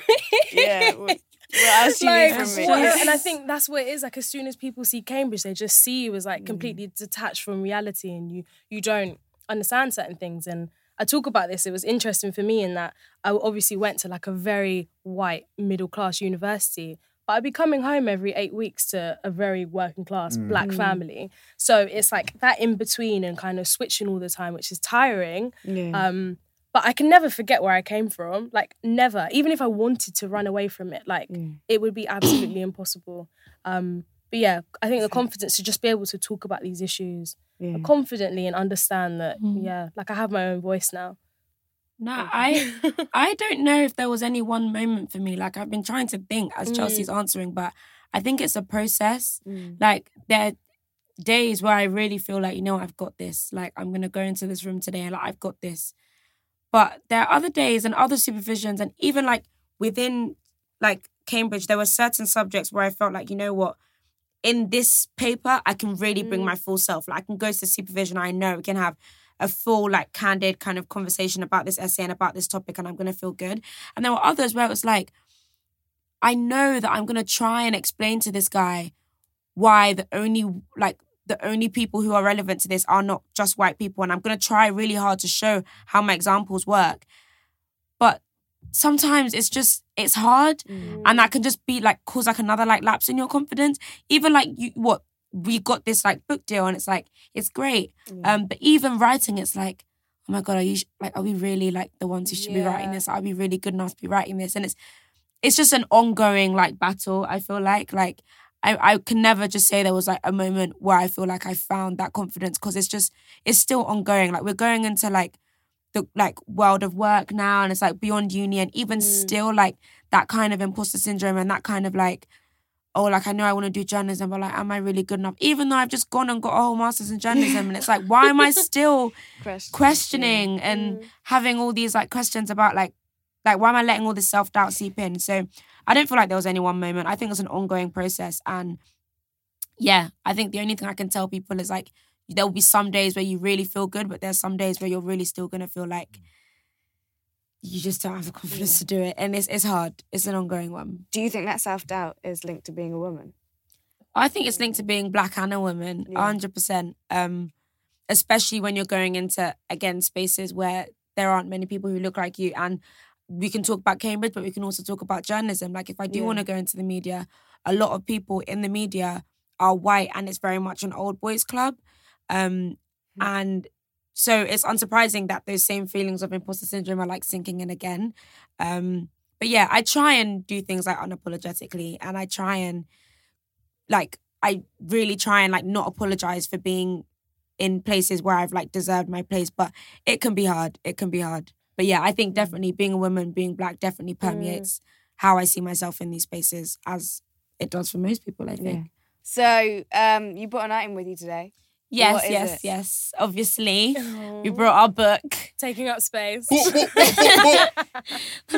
here? yeah. What, what else do you like, from me? what- and I think that's what it is. Like as soon as people see Cambridge, they just see you as like completely detached from reality, and you you don't understand certain things. And I talk about this. It was interesting for me in that I obviously went to like a very white middle class university, but I'd be coming home every eight weeks to a very working class black family. So it's like that in between and kind of switching all the time, which is tiring. yeah. Um, but I can never forget where I came from. Like never, even if I wanted to run away from it, like Mm. it would be absolutely impossible. Um, but yeah, I think the confidence to just be able to talk about these issues yeah. confidently and understand that, Mm. yeah, like I have my own voice now. No, I I don't know if there was any one moment for me. Like I've been trying to think as Mm. Chelsea's answering, but I think it's a process. Mm. Like there are days where I really feel like, you know, I've got this. Like I'm gonna go into this room today and like I've got this. But there are other days and other supervisions and even like within like Cambridge, there were certain subjects where I felt like, you know what, in this paper, I can really bring mm. my full self. Like I can go to supervision, I know we can have a full, like candid kind of conversation about this essay and about this topic, and I'm gonna feel good. And there were others where it was like, I know that I'm gonna try and explain to this guy why the only like the only people who are relevant to this are not just white people. And I'm gonna try really hard to show how my examples work. Sometimes it's just it's hard and that can just be like cause like another like lapse in your confidence. Even like you what we got this like book deal and it's like it's great. Um but even writing it's like oh my god are you sh- like are we really like the ones who should be writing Yeah. this are we really good enough to be writing this and it's it's just an ongoing like battle i feel like like I, I can never just say there was like a moment where i feel like i found that confidence because it's just it's still ongoing like we're going into like the like world of work now and it's like beyond uni and even mm. still like that kind of imposter syndrome and that kind of like oh like i know i want to do journalism but like am i really good enough even though i've just gone and got a whole master's in journalism and it's like why am i still Question. questioning and mm. having all these like questions about like like why am I letting all this self doubt seep in? So I don't feel like there was any one moment. I think it's an ongoing process, and yeah, I think the only thing I can tell people is like there will be some days where you really feel good, but there's some days where you're really still gonna feel like you just don't have the confidence to do it, and it's it's hard. It's an ongoing one. Do you think that self doubt is linked to being a woman? I think it's linked to being black and a woman, Yeah. hundred percent. Um, especially when you're going into again spaces where there aren't many people who look like you, and we can talk about Cambridge, but we can also talk about journalism. Like if I do Yeah. want to go into the media, a lot of people in the media are white, and it's very much an old boys club, um, Hmm. and so it's unsurprising that those same feelings of imposter syndrome are like sinking in again. Um, but yeah, I try and do things like unapologetically, and I try and like I really try and like not apologize for being in places where I've like deserved my place, but it can be hard. It can be hard. But yeah, I think definitely being a woman, being black definitely permeates how I see myself in these spaces as it does for most people, I think. So um, you brought an item with you today. Yes, yes, it? yes. Obviously. We brought our book, Taking up space. The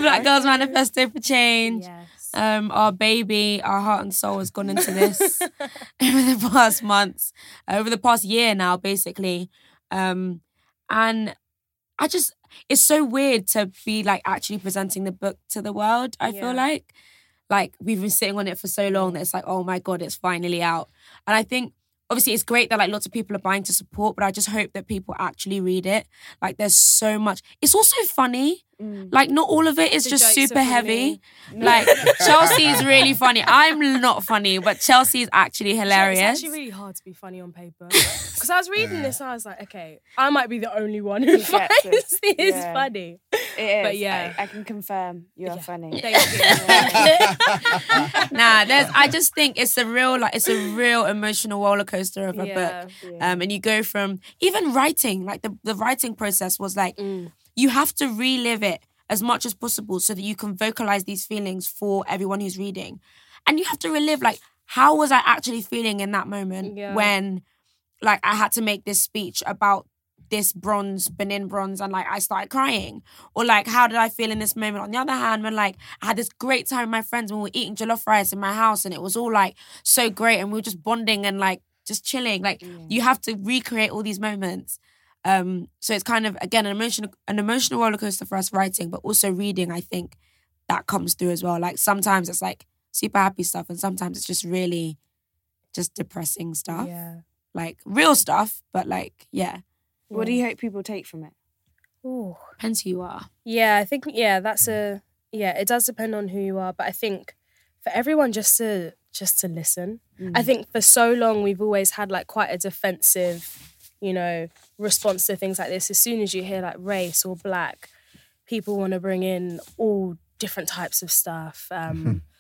Black Girls Manifesto for Change. yes. Um, our baby, our heart and soul has gone into this over the past months, over the past year now, basically. Um, and I just, it's so weird to be like actually presenting the book to the world. I Yeah. feel like, like we've been sitting on it for so long that it's like, oh my god, it's finally out. And I think obviously it's great that like lots of people are buying to support, but I just hope that people actually read it. Like there's so much. It's also funny. Like not all of it is The just super heavy. funny. Like Chelsea is really funny. I'm not funny, but Chelsea is actually hilarious. It's actually really hard to be funny on paper. Because I was reading this and I was like, okay, I might be the only one who finds this Yeah. funny. It is. But yeah. I, I can confirm you are Yeah. funny. Thank you. nah, there's. I just think it's a real like it's a real emotional roller coaster of a Yeah. book. Um, and you go from even writing, like the the writing process was like Mm. You have to relive it as much as possible so that you can vocalize these feelings for everyone who's reading, and you have to relive like how was I actually feeling in that moment Yeah. when like I had to make this speech about this bronze, Benin bronze, and like I started crying. Or like, how did I feel in this moment? On the other hand, when like I had this great time with my friends when we were eating jollof rice in my house and it was all like so great and we were just bonding and like just chilling. Like mm. you have to recreate all these moments. Um, so it's kind of again an emotional an emotional roller coaster for us writing, but also reading, I think that comes through as well. Like sometimes it's like super happy stuff and sometimes it's just really just depressing stuff. yeah. Like real stuff, but like, yeah. What do you hope people take from it? Ooh. Depends who you are. Yeah, I think yeah, that's a yeah, it does depend on who you are, but I think for everyone just to just to listen. I think for so long we've always had like quite a defensive, you know, response to things like this. As soon as you hear like race or black, people want to bring in all different types of stuff. Um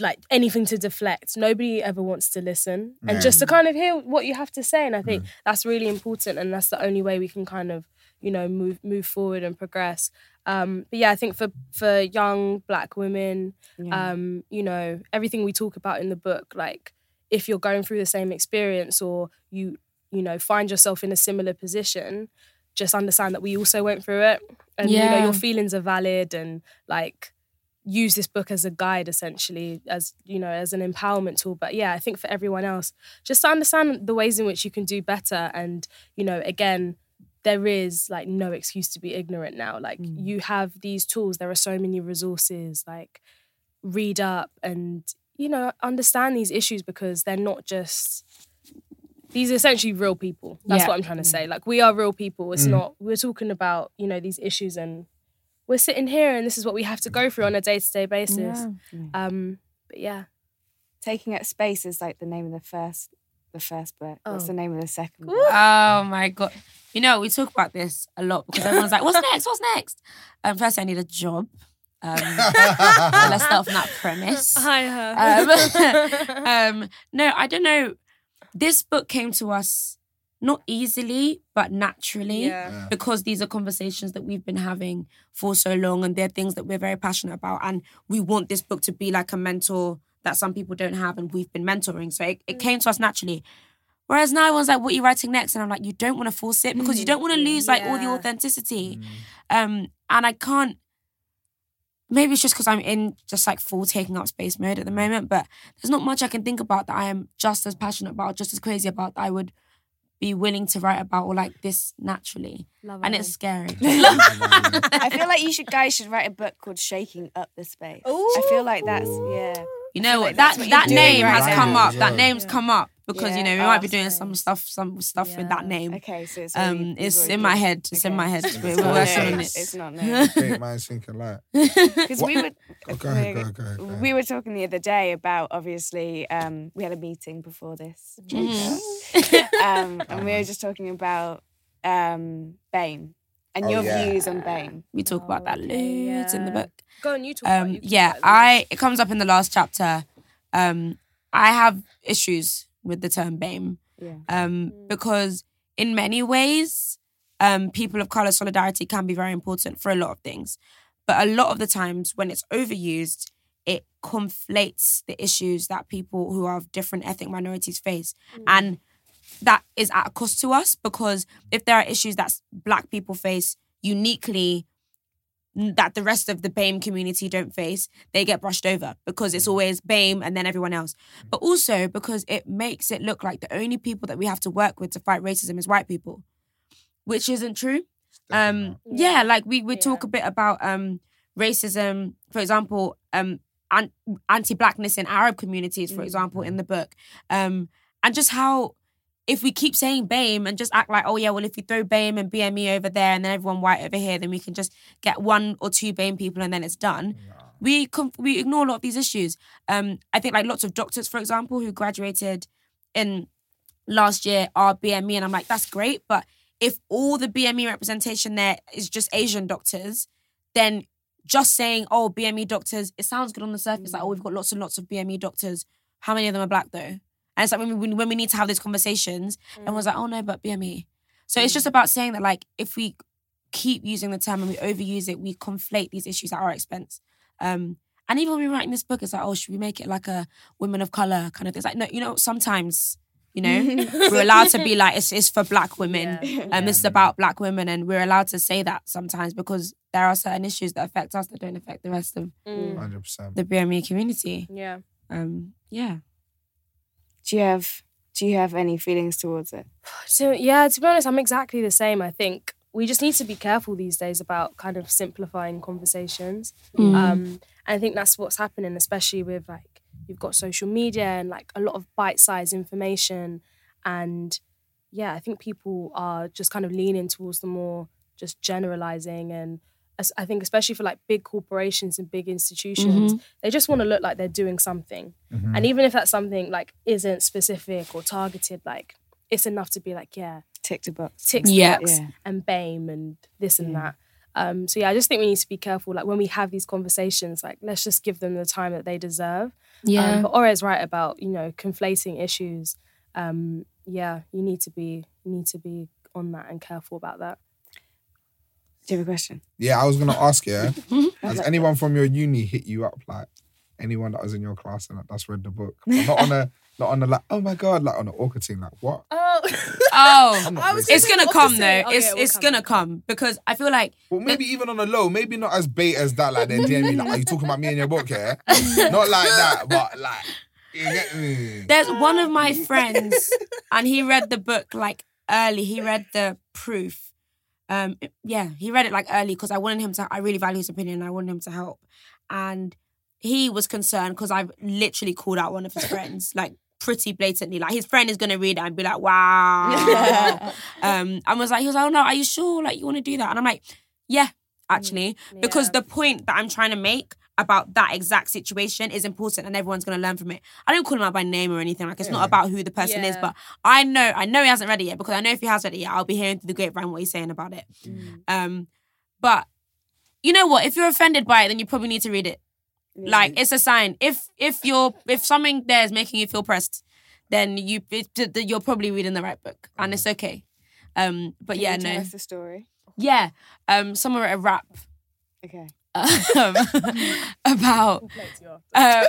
like anything to deflect. Nobody ever wants to listen and just to kind of hear what you have to say. And I think that's really important, and that's the only way we can kind of, you know, move move forward and progress. Um, but yeah, I think for for young black women, um, you know, everything we talk about in the book, like if you're going through the same experience or you you know find yourself in a similar position, just understand that we also went through it, and you know your feelings are valid and like use this book as a guide essentially as you know as an empowerment tool. But yeah i think for everyone else just to understand the ways in which you can do better. And you know again there is like no excuse to be ignorant now. Like mm. you have these tools. There are so many resources. Like read up and you know, understand these issues because they're not just these are essentially real people. That's Yeah. what I'm trying to say. Like we are real people. It's Mm. not we're talking about, you know, these issues and we're sitting here and this is what we have to go through on a day-to-day basis. Um but yeah. Taking Up Space is like the name of the first the first book. What's Oh. the name of the second book? Oh my god! You know we talk about this a lot because everyone's like, "What's next? What's next?" Um, first, I need a job. Um, let's start from that premise. Hi her. Um, um, no, I don't know. This book came to us not easily, but naturally. yeah. Because these are conversations that we've been having for so long, and they're things that we're very passionate about, and we want this book to be like a mentor that some people don't have, and we've been mentoring. So it, it mm. came to us naturally. Whereas now everyone's like, "What are you writing next?" And I'm like, "You don't want to force it because you mm. don't want to lose like all the Yeah. authenticity." Mm. Um, and I can't. Maybe it's just because I'm in just like full taking up space mode at the moment, but there's not much I can think about that I am just as passionate about, just as crazy about that I would be willing to write about or like this naturally. Love And it's scary. I feel like you should guys should write a book called Shaking Up the Space. I feel like that's yeah. You know like what? that's That that name right has now. come up. Yeah. That name's come up because you know Yeah. we might be Oh, doing some stuff, some stuff with that name. Okay, so it's Um, already- you've it's in my head. It's in my head. It's We're, not we're working known. on It's, it. it's not known. Great minds think alike. Because we were Oh, go ahead, go ahead, go ahead, go we were talking the other day about obviously um, we had a meeting before this, Mm-hmm. um, and we were just talking about um, BAME and Oh, your yeah. views on BAME. We talk about that Okay, loads in the book. Go on, you talk Um, you can yeah, I it comes up in the last chapter. Um, I have issues with the term BAME. Yeah. um, because in many ways, um, people of color solidarity can be very important for a lot of things, but a lot of the times when it's overused, it conflates the issues that people who are of different ethnic minorities face, and that is at a cost to us because if there are issues that Black people face uniquely that the rest of the BAME community don't face, they get brushed over because it's always BAME and then everyone else. But also because it makes it look like the only people that we have to work with to fight racism is white people, which isn't true. Um, yeah. like we we talk a bit about um racism, for example, um, an- anti-blackness in Arab communities, for example, in the book, um, and just how if we keep saying BAME and just act like, oh yeah, well if we throw BAME and BME over there and then everyone white over here, then we can just get one or two BAME people and then it's done. We conf- we ignore a lot of these issues. Um, I think like lots of doctors, for example, who graduated in last year are BME, and I'm like, that's great, but if all the BME representation there is just Asian doctors, then just saying, oh, BME doctors, it sounds good on the surface, like, oh, we've got lots and lots of BME doctors. How many of them are black though? And it's like when we, when we need to have these conversations, everyone's like, oh no, but BME. So it's just about saying that, like, if we keep using the term and we overuse it, we conflate these issues at our expense. Um, and even when we're writing this book, it's like, oh, should we make it like a women of color kind of thing? It's like, no, you know, sometimes, you know, we're allowed to be like, it's, it's for black women. And this is about black women. And we're allowed to say that sometimes because there are certain issues that affect us that don't affect the rest of Mm. 100%. the BME community. Yeah. Um, yeah. Do you have do you have any feelings towards it? So yeah, to be honest, I'm exactly the same. I think we just need to be careful these days about kind of simplifying conversations. Mm. Um, and I think that's what's happening, especially with like you've got social media and like a lot of bite-sized information. And yeah, I think people are just kind of leaning towards the more just generalizing and as- I think especially for like big corporations and big institutions, they just want to look like they're doing something. And even if that something like isn't specific or targeted, like it's enough to be like, yeah, Tick to box. ticks Yeah. box Yeah. and BAME and this and that. Um, so yeah, I just think we need to be careful. Like when we have these conversations, like let's just give them the time that they deserve. Yeah. Um, but Ore's right about you know conflating issues. Um, yeah, you need to be you need to be on that and careful about that. Do you have a question? Yeah, I was gonna ask you. Has anyone from your uni hit you up like anyone that was in your class and that's read the book? But not on a not on the like oh my god like on the awkward thing like what? Oh, Oh, I'm not I was racist. it's gonna come though. Oh, yeah, it's it's come, gonna come because I feel like Well, maybe even on a low, maybe not as bait as that. Like they're DMing me, like, are you talking about me in your book here? not like that, but like, you get me. there's one of my friends and he read the book like early. He read the proof. Um, yeah, he read it like early because I wanted him to. I really value his opinion. and I wanted him to help, and he was concerned because I've literally called out one of his friends, like pretty blatantly. Like his friend is gonna read it and be like, "Wow." um, and was like, he was like, "Oh no, are you sure? Like you want to do that?" And I'm like, "Yeah, actually," because the point that I'm trying to make about that exact situation is important and everyone's going to learn from it. I don't call him out by name or anything. Like it's not about who the person is, but I know I know he hasn't read it yet because I know if he has read it yet, I'll be hearing through the grapevine what he's saying about it. Um, but you know what? If you're offended by it, then you probably need to read it. Like it's a sign. If if you're if something there is making you feel pressed, then you it, you're probably reading the right book, and it's okay. Um, but yeah, Can you no, us the story. yeah. Um, someone wrote a rap Okay. Um, about it uh,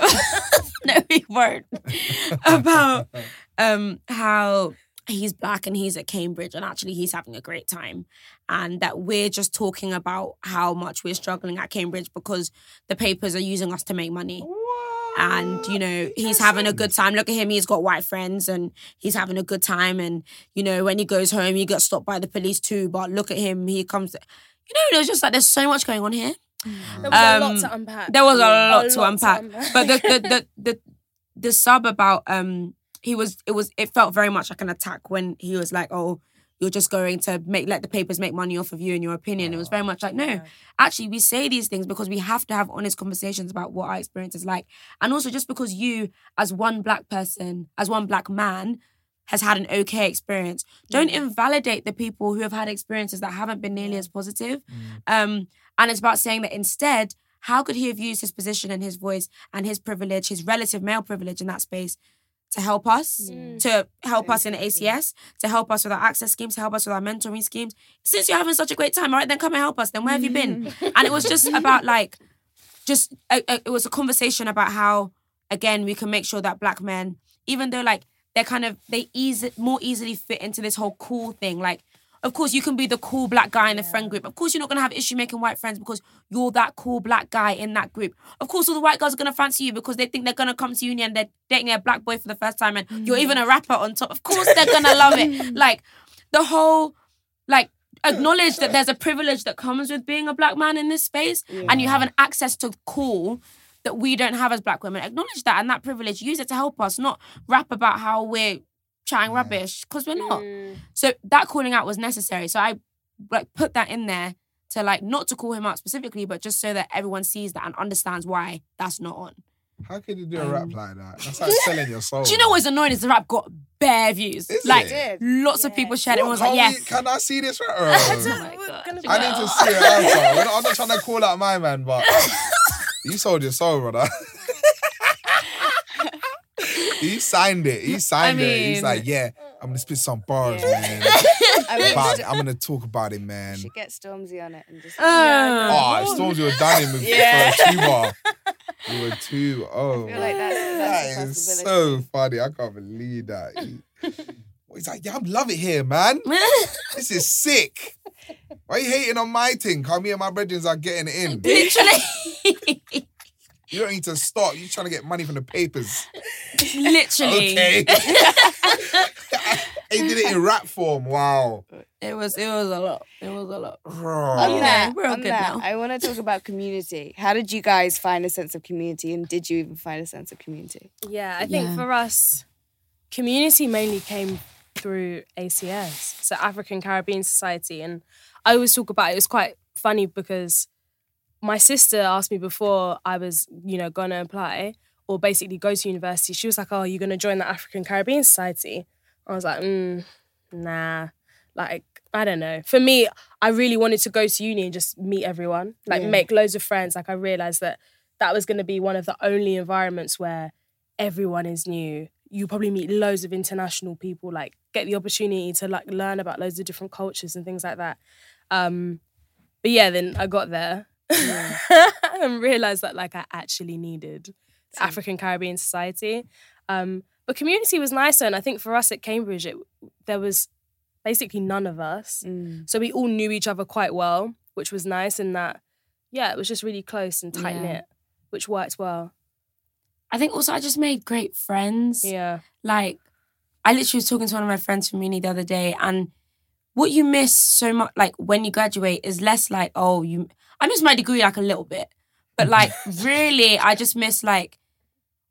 no, he won't. About um, how he's black and he's at Cambridge and actually he's having a great time. And that we're just talking about how much we're struggling at Cambridge because the papers are using us to make money. And, you know, he's having a good time. Look at him, he's got white friends and he's having a good time. And, you know, when he goes home, he gets stopped by the police too. But look at him, he comes. You know, there's just like, there's so much going on here. There was a lot Um, to unpack. There was a Yeah. lot to unpack. But the the, the the the sub about um he was it was it felt very much like an attack when he was like, Oh, you're just going to make let the papers make money off of you and your opinion. It was very much like, no, actually we say these things because we have to have honest conversations about what our experience is like. And also just because you, as one black person, as one black man, has had an okay experience. Don't invalidate the people who have had experiences that haven't been nearly as positive. Mm. Um, and it's about saying that instead, how could he have used his position and his voice and his privilege, his relative male privilege in that space, to help us, mm. to help us in ACS, to help us with our access schemes, to help us with our mentoring schemes. Since you're having such a great time, all right, then come and help us. Then where have you been? Mm. and it was just about like, just a, a- it was a conversation about how again we can make sure that black men, even though like they're kind of they easy more easily fit into this whole cool thing, like. Of course, you can be the cool black guy in the friend group. Of course, you're not gonna have issue making white friends because you're that cool black guy in that group. Of course, all the white girls are gonna fancy you because they think they're gonna come to uni and they're dating a black boy for the first time, and you're even a rapper on top. Of course, they're gonna love it. Like the whole, like acknowledge that there's a privilege that comes with being a black man in this space, and you have an access to cool that we don't have as black women. Acknowledge that and that privilege. Use it to help us, not rap about how we're chatting rubbish because we're not. So that calling out was necessary. So I like put that in there to like not to call him out specifically, but just so that everyone sees that and understands why that's not on. How can you do a um, rap like that? That's like selling your soul. Do you know what's annoying is the rap got bare views. Is like it? lots of people shared it and was like, can't yes. we- Can I see this rap? Oh, oh my I need to see it out. bro. I'm not trying to call out my man, but you sold your soul, brother. he signed it. He signed it. He's like, yeah, I'm gonna spit some bars, Yeah. man. about it. I'm gonna talk about it, man. should get Stormzy on it and just. Uh, Oh, Stormzy, you were done him with Yeah. for a two bar. You were two. Oh, I feel like that's, that's that a is possibility. so funny. I can't believe that. He- He's like, yeah, I love it here, man. This is sick. Why are you hating on my thing? How me and my brethren are getting in. Literally. You don't need to stop. You're trying to get money from the papers. Literally. Okay. he did it in rap form. Wow. It was it was a lot. It was a lot. On Bro. Yeah, that, we're all on good that, now. I want to talk about community. How did you guys find a sense of community, and did you even find a sense of community? Yeah, I think Yeah. for us, community mainly came through ACS, so African Caribbean Society. And I always talk about it. It was quite funny because my sister asked me before I was, you know, gonna apply or basically go to university. She was like, "Oh, you're gonna join the African Caribbean Society?" I was like, mm, "Nah." Like I don't know. For me, I really wanted to go to uni and just meet everyone, like Yeah. make loads of friends. Like I realized that that was going to be one of the only environments where everyone is new. You probably meet loads of international people, like get the opportunity to like learn about loads of different cultures and things like that. Um, but yeah, then I got there and realized that like I actually needed African Caribbean Society. Um, but community was nicer, and I think for us at Cambridge, it there was basically none of us, so we all knew each other quite well, which was nice. In that, yeah, it was just really close and tight knit, which worked well. I think also I just made great friends. Yeah. Like, I literally was talking to one of my friends from uni the other day, and what you miss so much, like when you graduate, is less like, oh, you. I miss my degree like a little bit, But like, really, I just miss like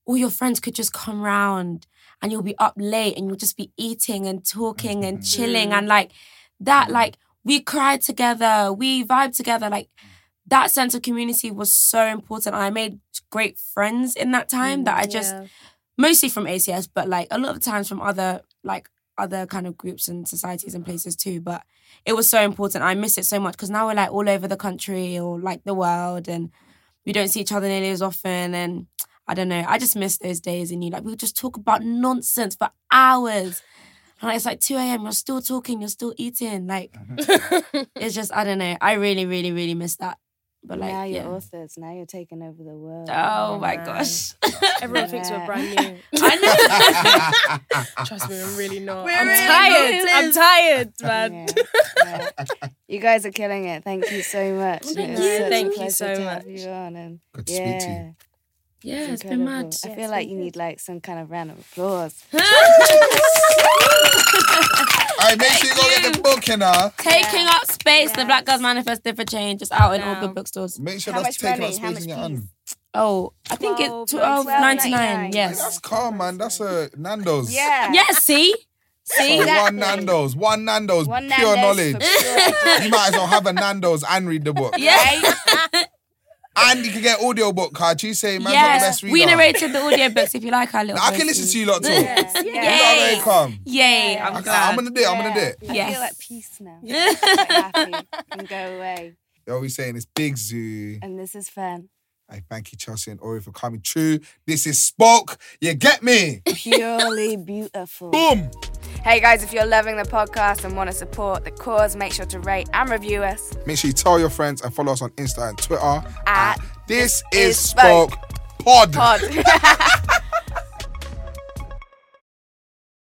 all your friends could just come round and you'll be up late and you'll just be eating and talking and mm. chilling and like that. Mm. Like we cried together, we vibed together. Like that sense of community was so important. I made great friends in that time that mm, I just Yeah. mostly from ACS, but like a lot of times from other like other kind of groups and societies and places too. But it was so important. I miss it so much because now we're like all over the country or like the world, and we don't see each other nearly as often. And I don't know. I just miss those days, and you like we would just talk about nonsense for hours. And like, it's like 2 a.m. You're still talking, you're still eating. Like, it's just, I don't know. I really, really, really miss that. But like, now you're yeah. authors. Now you're taking over the world. Oh, oh my gosh. Everyone thinks we're brand new. I know. Trust me, I'm really not. We're I'm really tired. not. I'm tired, man. Yeah, yeah. You guys are killing it. Thank you so much. Thank you. Thank you so much. you on. And Good to yeah, speak to you. Yeah, it's been incredible. mad. I feel like you need like some kind of round of applause. All right, make sure you go get the book, you know. Taking up space, the Black Girls Manifesto for Change, is out in all Now. good bookstores. Make sure How that's taking up money? How space much in your piece? hand. Oh, I think it's twelve ninety nine. Yes. That's calm, man. That's a Nando's. Yeah. Yes. See. See. So Exactly. One Nando's, one Nando's, One pure Nando's knowledge. for pure You might as well have a Nando's and read the book. Yeah. And you can get audio book card. You say, man's not the Yes. best reader. We narrated the audiobooks if you like our little. I can listen to you lot talk. Yeah. You yeah. know how they come. Yay! I'm I, glad. am gonna do it. I'm gonna do it. I Yes. feel like peace now. Quite happy. Can go away. Yo, we saying it's Big Zuu. And this is Fenn. I thank you, Chelsea and Ore, for coming true. This is Spoke. You get me? Purely beautiful. Boom. Hey guys, if you're loving the podcast and want to support the cause, make sure to rate and review us. Make sure you tell your friends and follow us on Insta and Twitter At This is is Spoke Pod. Pod.